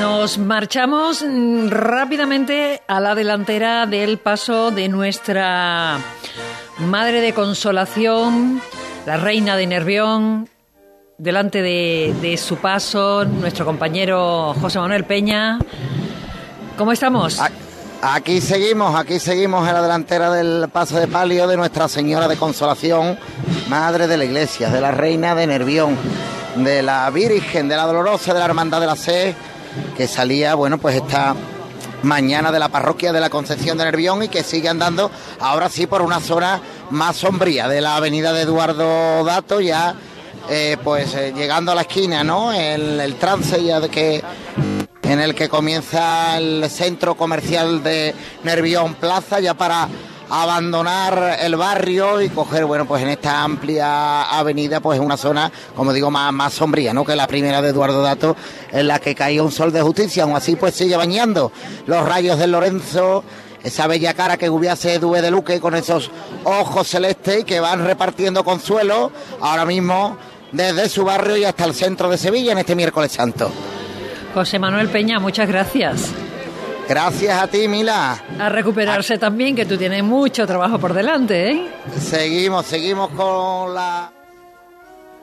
Nos marchamos rápidamente a la delantera del paso de nuestra Madre de Consolación, la Reina de Nervión. Delante de, su paso, nuestro compañero José Manuel Peña. ¿Cómo estamos? Aquí seguimos, aquí seguimos en la delantera del paso de palio de Nuestra Señora de Consolación, Madre de la Iglesia, de la Reina de Nervión, de la Virgen, de la Dolorosa, de la Hermandad de la Sed, que salía, bueno, pues esta mañana de la parroquia de la Concepción de Nervión y que sigue andando ahora sí por una zona más sombría de la avenida de Eduardo Dato, ya eh, pues eh, llegando a la esquina, ¿no? El, el trance ya de que en el que comienza el centro comercial de Nervión Plaza, ya para abandonar el barrio y coger, bueno, pues en esta amplia avenida, pues una zona, como digo, más, más sombría, ¿no? Que la primera de Eduardo Dato, en la que caía un sol de justicia, aún así pues sigue bañando los rayos de Lorenzo, esa bella cara que hubiese Due de Luque con esos ojos celestes que van repartiendo consuelo ahora mismo desde su barrio y hasta el centro de Sevilla en este miércoles santo. José Manuel Peña, muchas gracias. Gracias a ti, Mila. A recuperarse también, que tú tienes mucho trabajo por delante, ¿eh? Seguimos, seguimos con la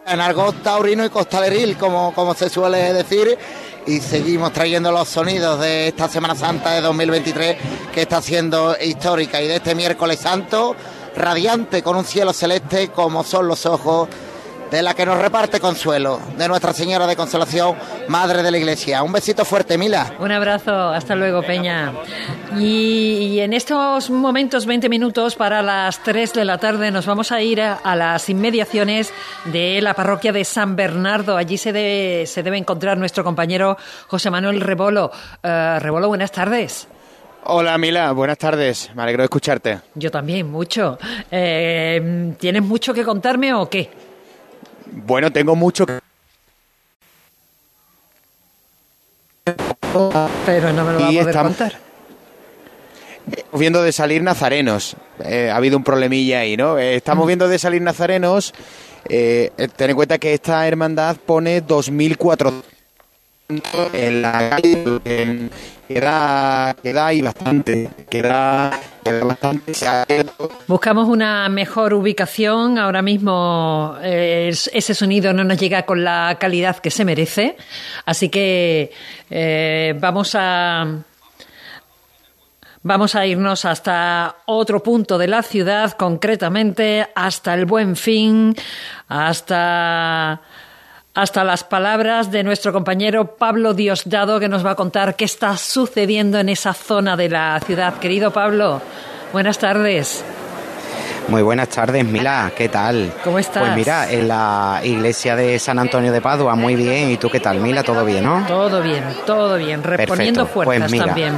En argot taurino y costaleril, como, como se suele decir, y seguimos trayendo los sonidos de esta Semana Santa de 2023 que está siendo histórica y de este miércoles santo, radiante con un cielo celeste como son los ojos de la que nos reparte consuelo, de Nuestra Señora de Consolación, Madre de la Iglesia. Un besito fuerte, Mila. Un abrazo, hasta luego, Peña. Y, en estos momentos, 20 minutos para las 3 de la tarde, nos vamos a ir a, las inmediaciones de la parroquia de San Bernardo. Allí se, debe encontrar nuestro compañero José Manuel Rebolo. Uh, Rebolo, buenas tardes. Hola Mila, buenas tardes, me alegro de escucharte. Yo también, mucho. Eh, ¿Tienes mucho que contarme o qué? Bueno, tengo mucho que... Pero no me lo va a poder contar. Viendo de salir nazarenos. Eh, ha habido un problemilla ahí, ¿no? Eh, estamos viendo de salir nazarenos. Eh, ten en cuenta que esta hermandad pone 2.400 en la calle. Queda, queda ahí bastante. Queda Buscamos una mejor ubicación. Ahora mismo eh, ese sonido no nos llega con la calidad que se merece. Así que eh, vamos a. Vamos a irnos hasta otro punto de la ciudad, concretamente hasta el Buen Fin, hasta hasta las palabras de nuestro compañero Pablo Diosdado, que nos va a contar qué está sucediendo en esa zona de la ciudad. Querido Pablo, buenas tardes. Muy buenas tardes, Mila, ¿qué tal? ¿Cómo estás? Pues mira, en la iglesia de San Antonio de Padua, muy bien. ¿Y tú qué tal, Mila? ¿Todo bien, no? Todo bien, todo bien. Reponiendo pues fuerzas también.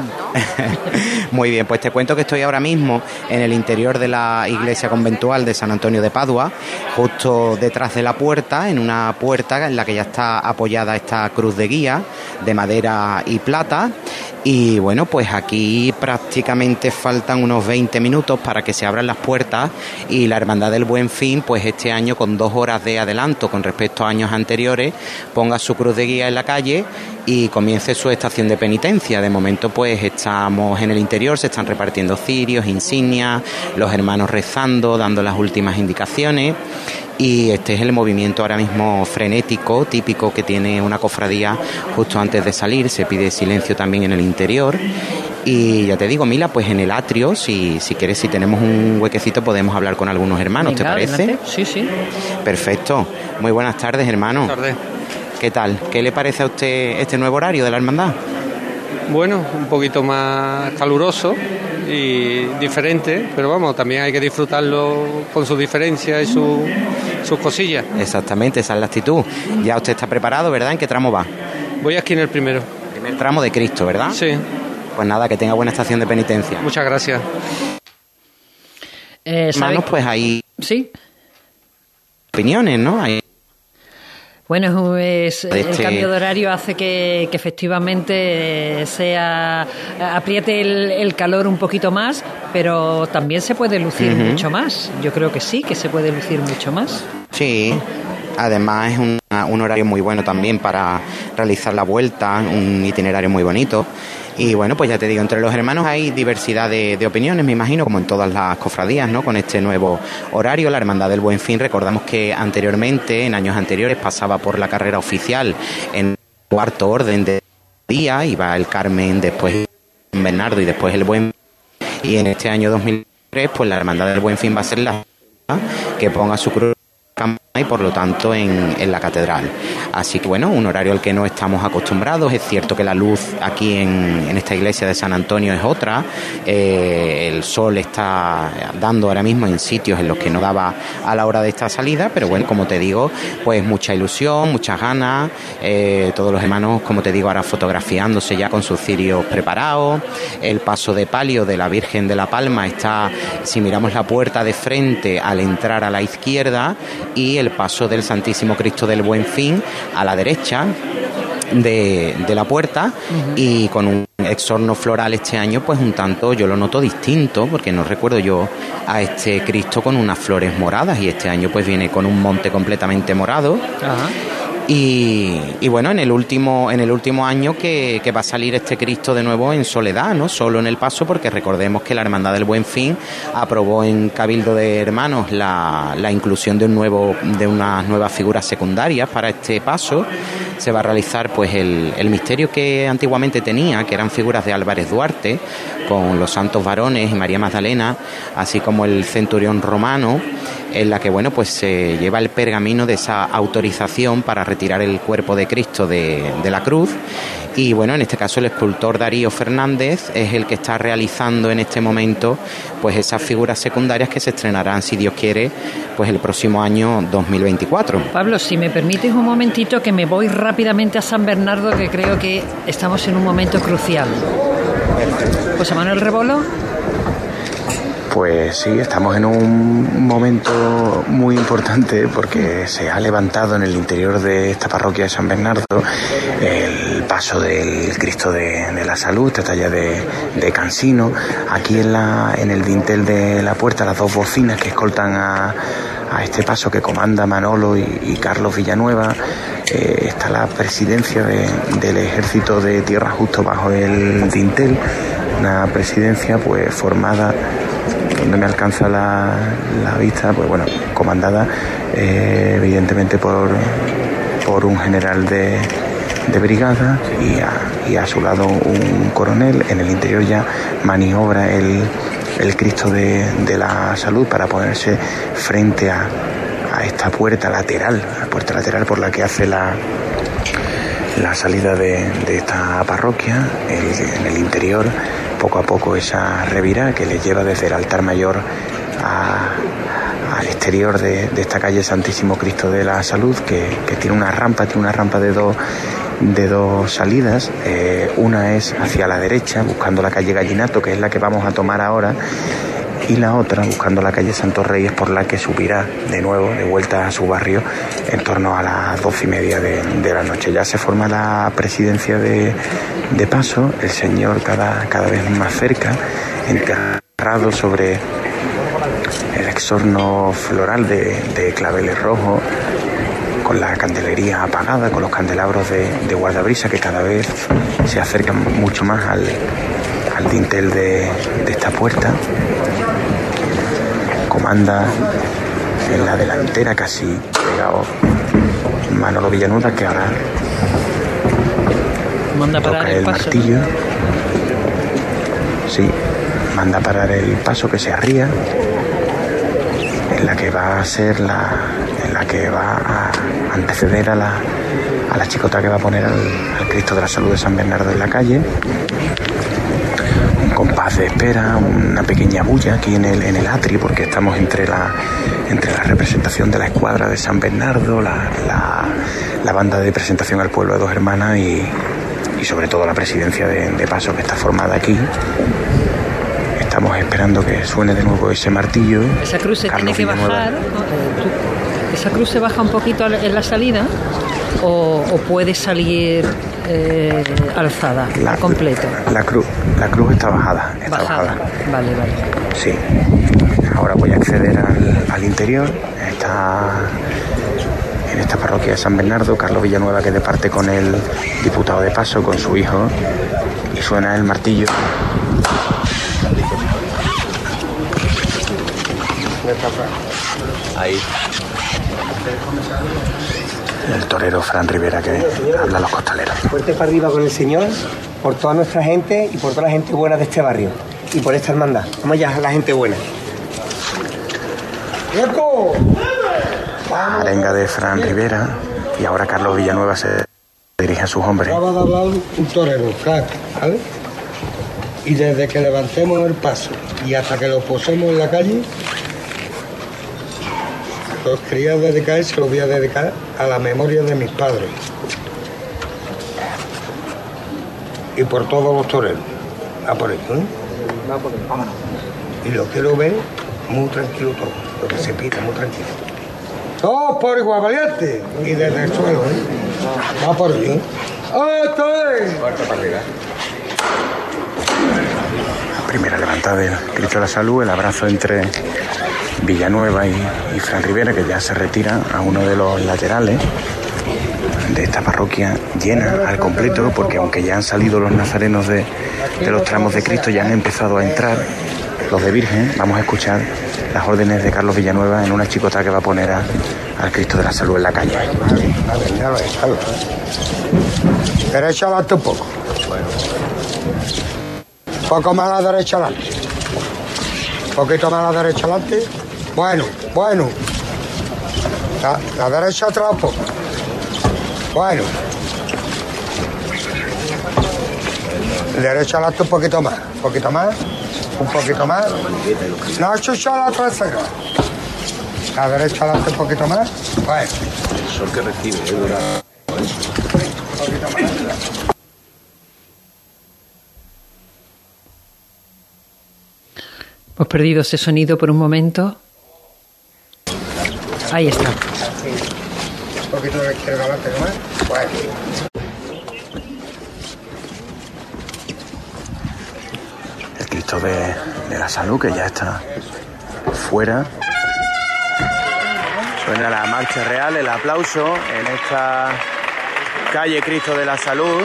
muy bien, pues te cuento que estoy ahora mismo en el interior de la iglesia conventual de San Antonio de Padua, justo detrás de la puerta, en una puerta en la que ya está apoyada esta cruz de guía de madera y plata. Y bueno, pues aquí prácticamente faltan unos 20 minutos para que se abran las puertas y la Hermandad del Buen Fin, pues este año con dos horas de adelanto con respecto a años anteriores, ponga su cruz de guía en la calle y comience su estación de penitencia. De momento, pues estamos en el interior, se están repartiendo cirios, insignias, los hermanos rezando, dando las últimas indicaciones y este es el movimiento ahora mismo frenético, típico que tiene una cofradía justo antes de salir, se pide silencio también en el interior y ya te digo, Mila, pues en el atrio, si, si quieres, si tenemos un huequecito, podemos hablar con algunos hermanos, ¿te parece? Sí, sí. Perfecto. Muy buenas tardes, hermano. Buenas tardes. ¿Qué tal? ¿Qué le parece a usted este nuevo horario de la hermandad? Bueno, un poquito más caluroso, y diferente, pero vamos, también hay que disfrutarlo con sus diferencias y sus cosillas. Exactamente, esa es la actitud. Ya usted está preparado, ¿verdad? ¿En qué tramo va? Voy aquí en el primero. Primer tramo de Cristo, ¿verdad? Sí. Pues nada, que tenga buena estación de penitencia. Muchas gracias. Eh, Hermanos, pues ahí. Sí. Opiniones, ¿no? Hay bueno, es, el este cambio de horario hace que, efectivamente sea apriete el, calor un poquito más, pero también se puede lucir mucho más. Yo creo que sí, que se puede lucir mucho más. Sí, además es un horario muy bueno también para realizar la vuelta, un itinerario muy bonito. Y bueno, pues ya te digo, entre los hermanos hay diversidad de, opiniones, me imagino, como en todas las cofradías, ¿no? Con este nuevo horario, la Hermandad del Buen Fin, recordamos que anteriormente, en años anteriores, pasaba por la carrera oficial en cuarto orden de día, iba el Carmen, después Bernardo y después el Buen y en este año 2003, pues la Hermandad del Buen Fin va a ser la que ponga su cruz y por lo tanto en, en, la catedral. Así que bueno, un horario al que no estamos acostumbrados. Es cierto que la luz aquí en, en esta iglesia de San Antonio es otra. Eh, el sol está dando ahora mismo en sitios en los que no daba a la hora de esta salida, pero bueno, como te digo, pues mucha ilusión, muchas ganas. Eh, todos los hermanos, como te digo, ahora fotografiándose ya con sus cirios preparados. El paso de palio de la Virgen de la Palma está, si miramos la puerta de frente al entrar a la izquierda, y el paso del Santísimo Cristo del Buen Fin a la derecha de, la puerta y con un exorno floral este año pues un tanto yo lo noto distinto porque no recuerdo yo a este Cristo con unas flores moradas y este año pues viene con un monte completamente morado Y, bueno, en el último, en el último año que, va a salir este Cristo de nuevo en soledad, ¿no? Solo en el paso, porque recordemos que la Hermandad del Buen Fin aprobó en Cabildo de Hermanos la, inclusión de un nuevo, de unas nuevas figuras secundarias para este paso. Se va a realizar pues el, el misterio que antiguamente tenía, que eran figuras de Álvarez Duarte, con los santos varones y María Magdalena, así como el centurión romano en la que bueno pues se lleva el pergamino de esa autorización para retirar el cuerpo de Cristo de, la cruz. Y bueno en este caso el escultor Darío Fernández es el que está realizando en este momento pues esas figuras secundarias que se estrenarán si Dios quiere pues el próximo año 2024 Pablo si me permites un momentito que me voy rápidamente a San Bernardo que creo que estamos en un momento crucial. José Manuel Rebolo pues sí, estamos en un momento muy importante porque se ha levantado en el interior de esta parroquia de San Bernardo el paso del Cristo de, la Salud, esta talla de, Cansino. Aquí en, la, en el dintel de la puerta, las dos bocinas que escoltan a, este paso que comanda Manolo y, Carlos Villanueva. Eh, está la presidencia del ejército de tierra justo bajo el dintel, una presidencia pues formada donde me alcanza la, vista, pues bueno, comandada eh, evidentemente por, por un general de, brigada y a, su lado un coronel. En el interior ya maniobra el, Cristo de, la Salud para ponerse frente a, esta puerta lateral, la puerta lateral por la que hace la, la salida de, esta parroquia. en el interior poco a poco esa revira que le lleva desde el altar mayor al exterior de, esta calle Santísimo Cristo de la Salud, que, tiene una rampa, tiene una rampa de dos de dos salidas. Eh, una es hacia la derecha, buscando la calle Gallinato, que es la que vamos a tomar ahora, y la otra buscando la calle Santos Reyes, por la que subirá de nuevo, de vuelta a su barrio, en torno a las doce y media de, la noche. Ya se forma la presidencia de, paso, el señor cada, cada vez más cerca, enterrado sobre el exorno floral de, claveles rojos, con la candelería apagada, con los candelabros de, de guardabrisa que cada vez se acercan mucho más al, al dintel de, esta puerta. Comanda en la delantera casi pegado. Manolo Villanuda que ahora manda parar el, martillo. Sí, manda parar el paso que se arría en la que va a ser la en la que va a anteceder a la a la chicota que va a poner al, al Cristo de la Salud de San Bernardo en la calle compás de espera, una pequeña bulla aquí en el, en el atri, porque estamos entre la, entre la representación de la escuadra de San Bernardo, la, la, banda de presentación al pueblo de dos hermanas y, y sobre todo la presidencia de, paso que está formada aquí. Estamos esperando que suene de nuevo ese martillo. Esa cruz se tiene que bajar. Esa cruz se baja un poquito en la salida o, o puede salir eh, alzada, la, completo. La, cruz, la cruz está bajada. Está bajada. Vale, vale. Sí. Ahora voy a acceder al, interior. Está en esta parroquia de San Bernardo, Carlos Villanueva que departe con el diputado de paso, con su hijo, y suena el martillo. Ahí el torero Fran Rivera que habla a los costaleros. Fuerte para arriba con el Señor, por toda nuestra gente y por toda la gente buena de este barrio y por esta hermandad. Vamos allá, la gente buena. Arenga de Fran Rivera y ahora Carlos Villanueva se dirige a sus hombres. Acaba de hablar un torero, Frank, ¿vale? Y desde que levantemos el paso y hasta que lo posemos en la calle, los dedicar y se los voy a dedicar a la memoria de mis padres. Y por todos los toreros. A por esto, ¿eh? Va por vámonos. Y lo quiero ver muy tranquilo todo. Lo que se pita, muy tranquilo. Todos por igual valiente. Y desde el suelo, ¿eh? Va por ello, ¿eh? ¡Esto es! La primera levantada del Cristo de la Salud, el abrazo entre Villanueva y, Fran Rivera, que ya se retira a uno de los laterales de esta parroquia llena al completo, porque aunque ya han salido los nazarenos de, de los tramos de Cristo, ya han empezado a entrar los de Virgen. Vamos a escuchar las órdenes de Carlos Villanueva en una chicota que va a poner a- al Cristo de la Salud en la calle. Derecha adelante un poco. Poco más a la derecha adelante. Poquito más a la derecha adelante. Bueno, bueno. La, derecha atrás un poco. Bueno. Derecha adelante un poquito más. Un poquito más. Un poquito más. No chucha la trasera. La derecha adelante un poquito más. Bueno. El sol que recibe, Hemos perdido ese sonido por un momento. Ahí está. Un poquito de. El Cristo de, de la Salud que ya está fuera. Suena la marcha real, el aplauso en esta calle Cristo de la Salud.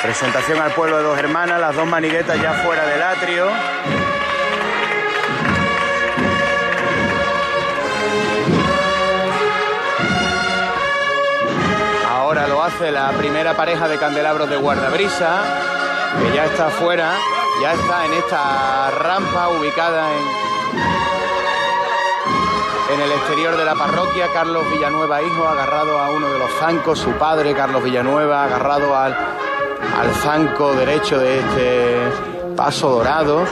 Presentación al pueblo de dos hermanas, las dos maniguetas ya fuera del atrio. Hace la primera pareja de candelabros de guardabrisa, que ya está afuera, ya está en esta rampa ubicada en, en el exterior de la parroquia. Carlos Villanueva, hijo, agarrado a uno de los zancos, su padre, Carlos Villanueva, agarrado al, al zanco derecho de este paso dorado,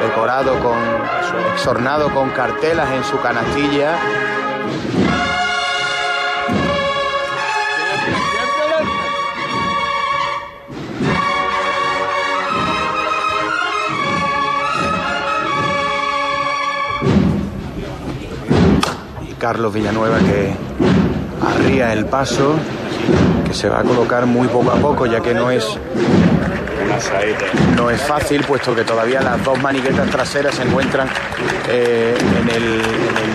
decorado con, exornado con cartelas en su canastilla. Carlos Villanueva que arría el paso, que se va a colocar muy poco a poco, ya que no es no es fácil, puesto que todavía las dos maniquetas traseras se encuentran eh, en, el,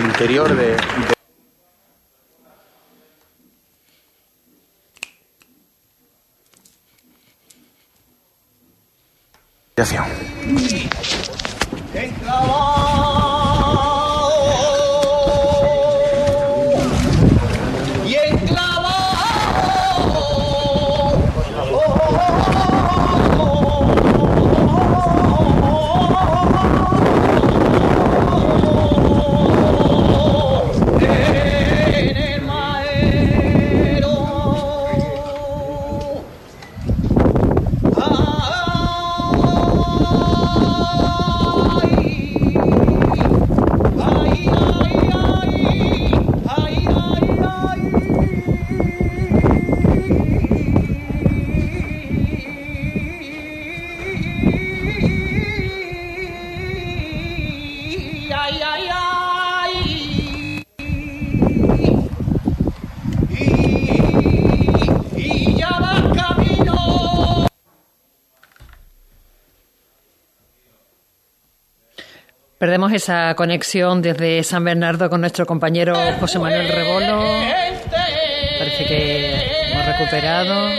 interior de, de- Y Perdemos esa conexión desde San Bernardo con nuestro compañero José Manuel Rebolo. Parece que hemos recuperado.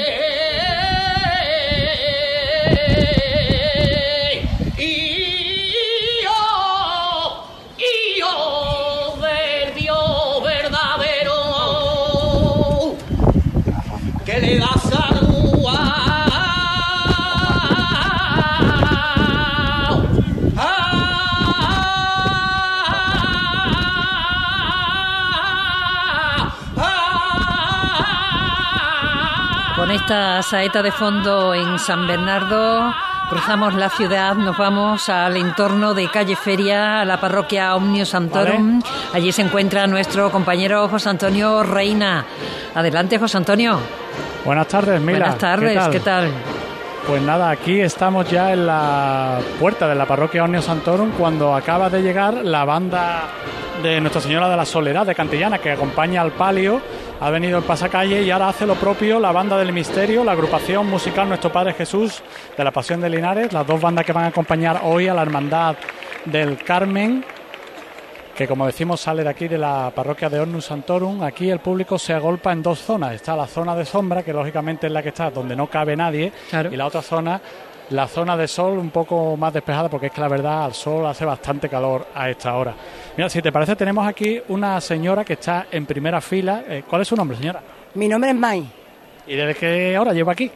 Esta saeta de fondo en San Bernardo cruzamos la ciudad, nos vamos al entorno de Calle Feria, a la parroquia Omnio Santorum. Allí se encuentra nuestro compañero José Antonio Reina. Adelante, José Antonio. Buenas tardes, Mila. Buenas tardes, ¿qué tal? Pues nada, aquí estamos ya en la puerta de la parroquia Omnio Santorum cuando acaba de llegar la banda de Nuestra Señora de la Soledad de Cantillana que acompaña al palio. Ha venido el pasacalle y ahora hace lo propio la banda del misterio, la agrupación musical Nuestro Padre Jesús de la Pasión de Linares, las dos bandas que van a acompañar hoy a la Hermandad del Carmen que como decimos sale de aquí de la parroquia de Ornus Santorum. Aquí el público se agolpa en dos zonas. Está la zona de sombra, que lógicamente es la que está donde no cabe nadie, y la otra zona, la zona de sol un poco más despejada, porque es que la verdad al sol hace bastante calor a esta hora. Mira, si te parece, tenemos aquí una señora que está en primera fila. Eh, ¿Cuál es su nombre, señora? Mi nombre es May. ¿Y desde qué hora lleva aquí?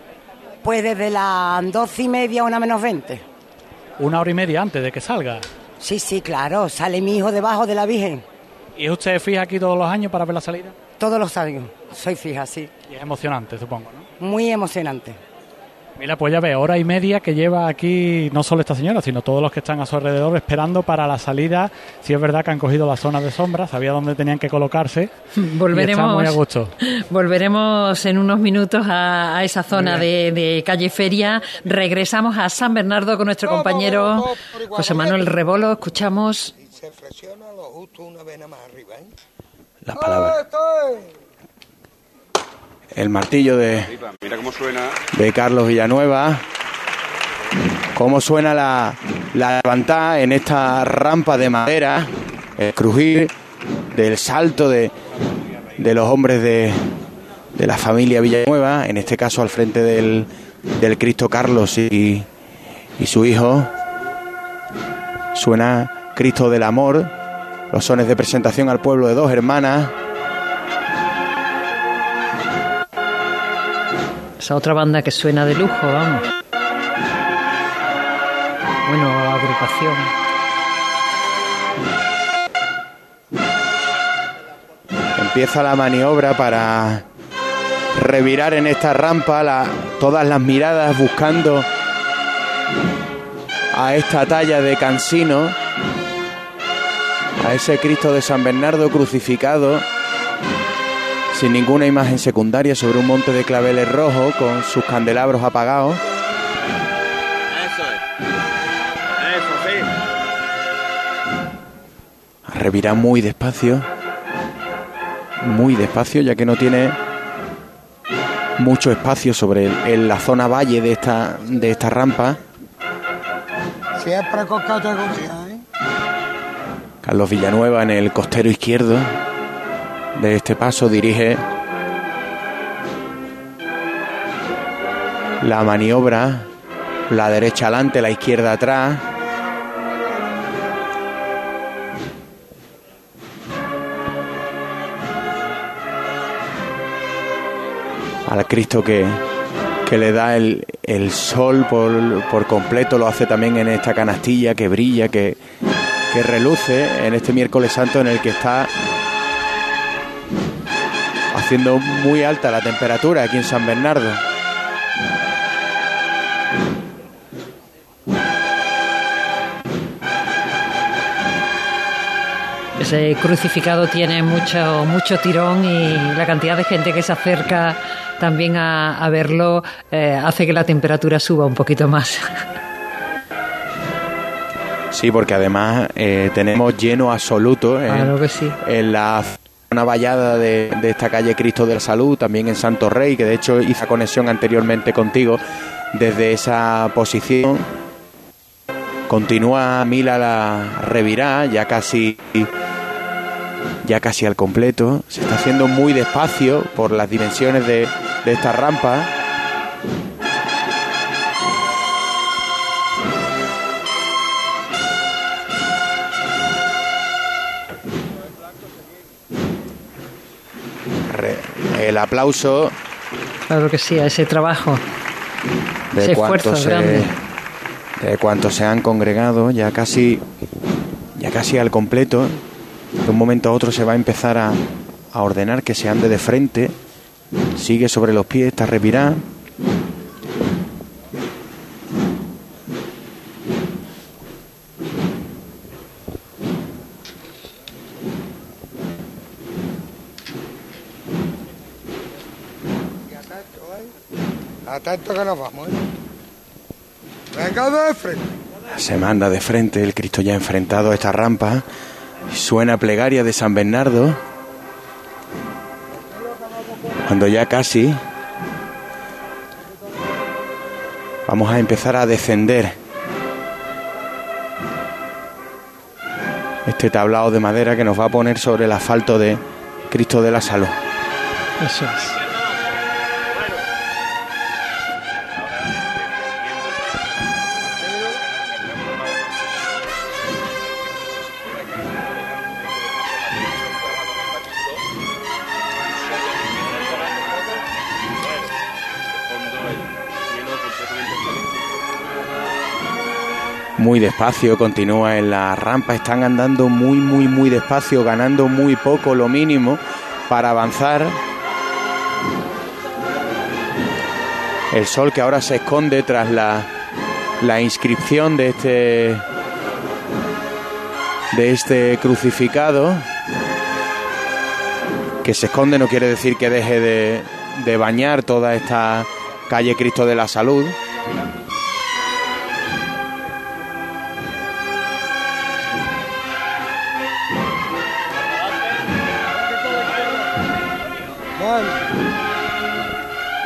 Pues desde las doce y media, una menos veinte. Una hora y media antes de que salga. Sí, sí, claro. Sale mi hijo debajo de la Virgen. ¿Y usted fija aquí todos los años para ver la salida? Todos los años. Soy fija, sí. Y es emocionante, supongo, ¿no? Muy emocionante. Mira, pues ya ve, hora y media que lleva aquí no solo esta señora, sino todos los que están a su alrededor esperando para la salida. Si es verdad que han cogido la zona de sombra, sabía dónde tenían que colocarse. y Volveremos, muy a gusto. volveremos en unos minutos a, a esa zona de, de calle Feria. Regresamos a San Bernardo con nuestro compañero José Manuel Rebolo. Escuchamos. Se flexiona lo justo una vena más arriba, ¿eh? Las palabras. El martillo de, Mira cómo suena. de Carlos Villanueva. Cómo suena la, la levantada en esta rampa de madera. El crujir del salto de, de los hombres de, de la familia Villanueva. En este caso al frente del, del Cristo Carlos y, y su hijo. Suena Cristo del Amor. Los sones de presentación al pueblo de dos hermanas. Esa otra banda que suena de lujo, vamos. Bueno, agrupación. Empieza la maniobra para revirar en esta rampa todas las miradas buscando a esta talla de Cansino, a ese Cristo de San Bernardo crucificado sin ninguna imagen secundaria sobre un monte de claveles rojos con sus candelabros apagados. Eso es. Eso, sí. A revirar muy despacio, muy despacio, ya que no tiene mucho espacio sobre el- en la zona valle de esta, de esta rampa. Siempre con categoría, ¿eh? Carlos Villanueva en el costero izquierdo de este paso dirige la maniobra, la derecha adelante, la izquierda atrás. Al Cristo que, que le da el, el sol por, por completo, lo hace también en esta canastilla que brilla, que, que reluce en este miércoles santo en el que está haciendo muy alta la temperatura aquí en San Bernardo. Ese crucificado tiene mucho, mucho tirón y la cantidad de gente que se acerca también a, a verlo eh, hace que la temperatura suba un poquito más. Sí, porque además eh, tenemos lleno absoluto en, Claro que sí. en la zona vallada de, de esta calle Cristo de la Salud, también en Santo Rey, que de hecho hice conexión anteriormente contigo desde esa posición. Continúa Mila la revirá, ya casi ya casi al completo. Se está haciendo muy despacio por las dimensiones de, de esta rampa. El aplauso Claro que sí, a ese trabajo. de Ese esfuerzo se, grande. de cuántos se han congregado ya casi ya casi al completo de un momento a otro se va a empezar a, a ordenar que se ande de frente sigue sobre los pies está revirá Que nos vamos, ¿eh? Venga de frente. se manda de frente el Cristo ya enfrentado a esta rampa suena plegaria de San Bernardo cuando ya casi vamos a empezar a descender este tablado de madera que nos va a poner sobre el asfalto de Cristo de la Salud. Eso es. Muy despacio, continúa en la rampa, están andando muy, muy, muy despacio, ganando muy poco, lo mínimo, para avanzar. El sol que ahora se esconde tras la, la inscripción de este de este crucificado que se esconde no quiere decir que deje de, de bañar toda esta calle Cristo de la Salud